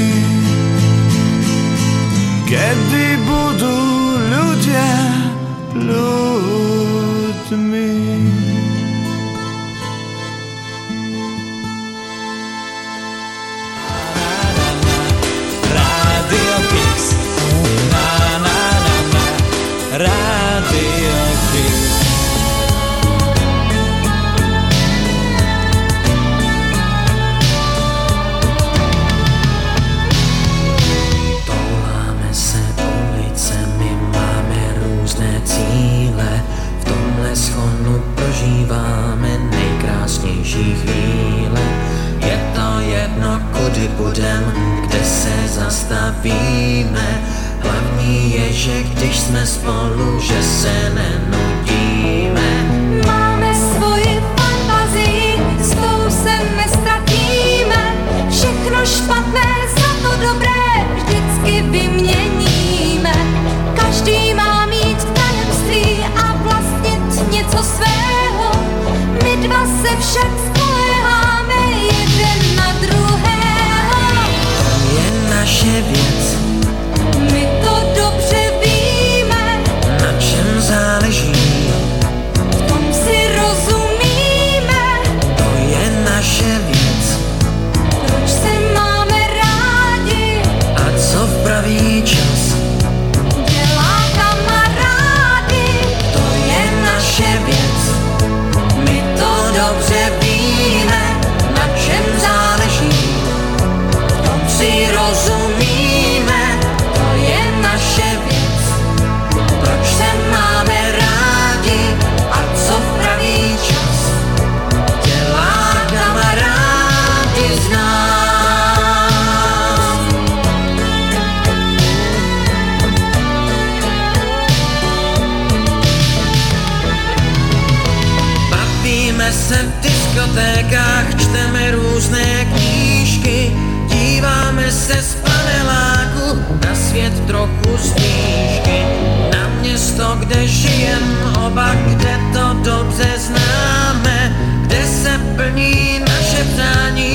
Kedy budú ľudia ľuďmi. Radio prožíváme nejkrásnější chvíle. Je to jedno, kudy budem, kde se zastavíme, hlavní je, že když jsme spolu, že se nenudíme. Máme svoji fantazii, s tou se nestratíme. Všechno špatné za to dobré vždycky vyměníme. Dva se však spoléháme jeden na druhého. To je naše věc, v diskotékách, čteme různé knížky, díváme se z paneláku na svět trochu z výšky. Na město, kde žijem oba, kde to dobře známe, kde se plní naše přání,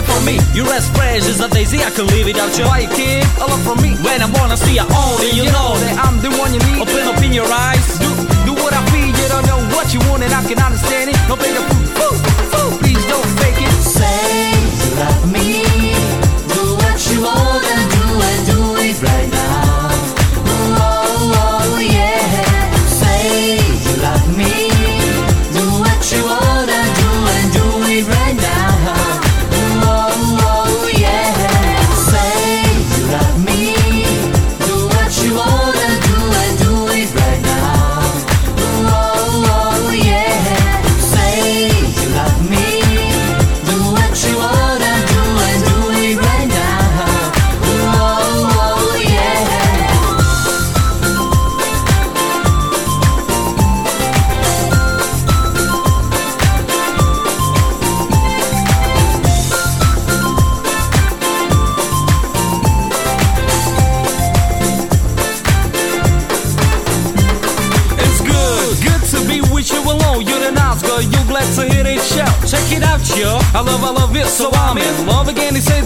it for me. You're as fresh as a daisy, I can live without you. Why keep a lot from me when I wanna see you only? You know that I'm the one you need. Open up in your eyes, do do what I feel. You don't know what you want and I can understand it. No bigger fool, fool. Please don't fake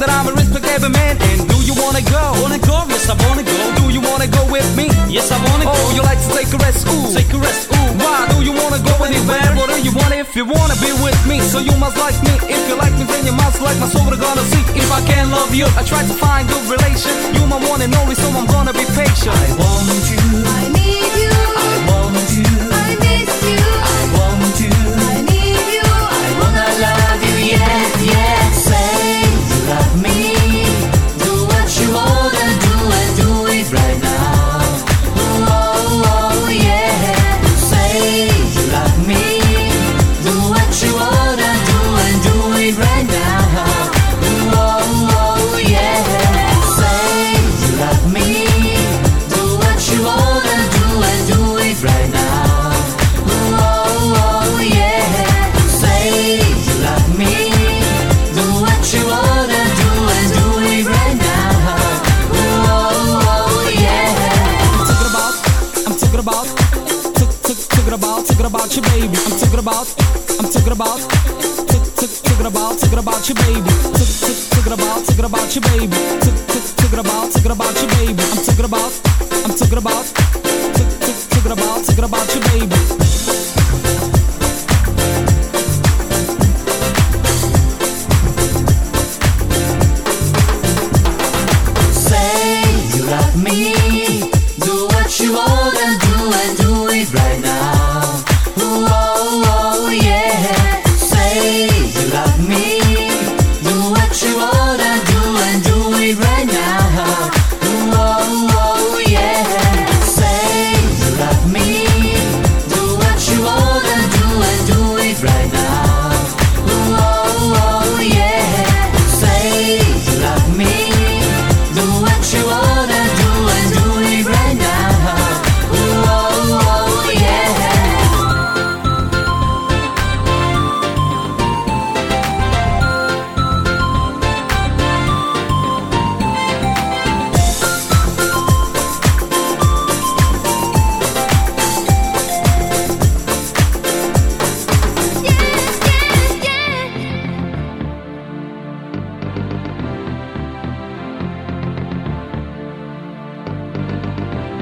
that I'm a respectable man. And do you wanna go? Wanna go? Yes, I wanna go. Do you wanna go with me? Yes, I wanna go. Oh, you like to take a rest? Ooh, take a rest. Ooh, why do you wanna go anywhere? What do you want if you wanna be with me? So you must like me. If you like me, then you must like my soul. We're gonna see if I can love you. I try to find good relation. You my one and only, so I'm gonna be patient. I want you. I need you. I About, took, took, talking about, talking about your baby. Took, took, talking about, talking about your baby. Took, took, talking about, talking about your baby. I'm talking about, I'm talking about, took, took, talking about, talking about your baby.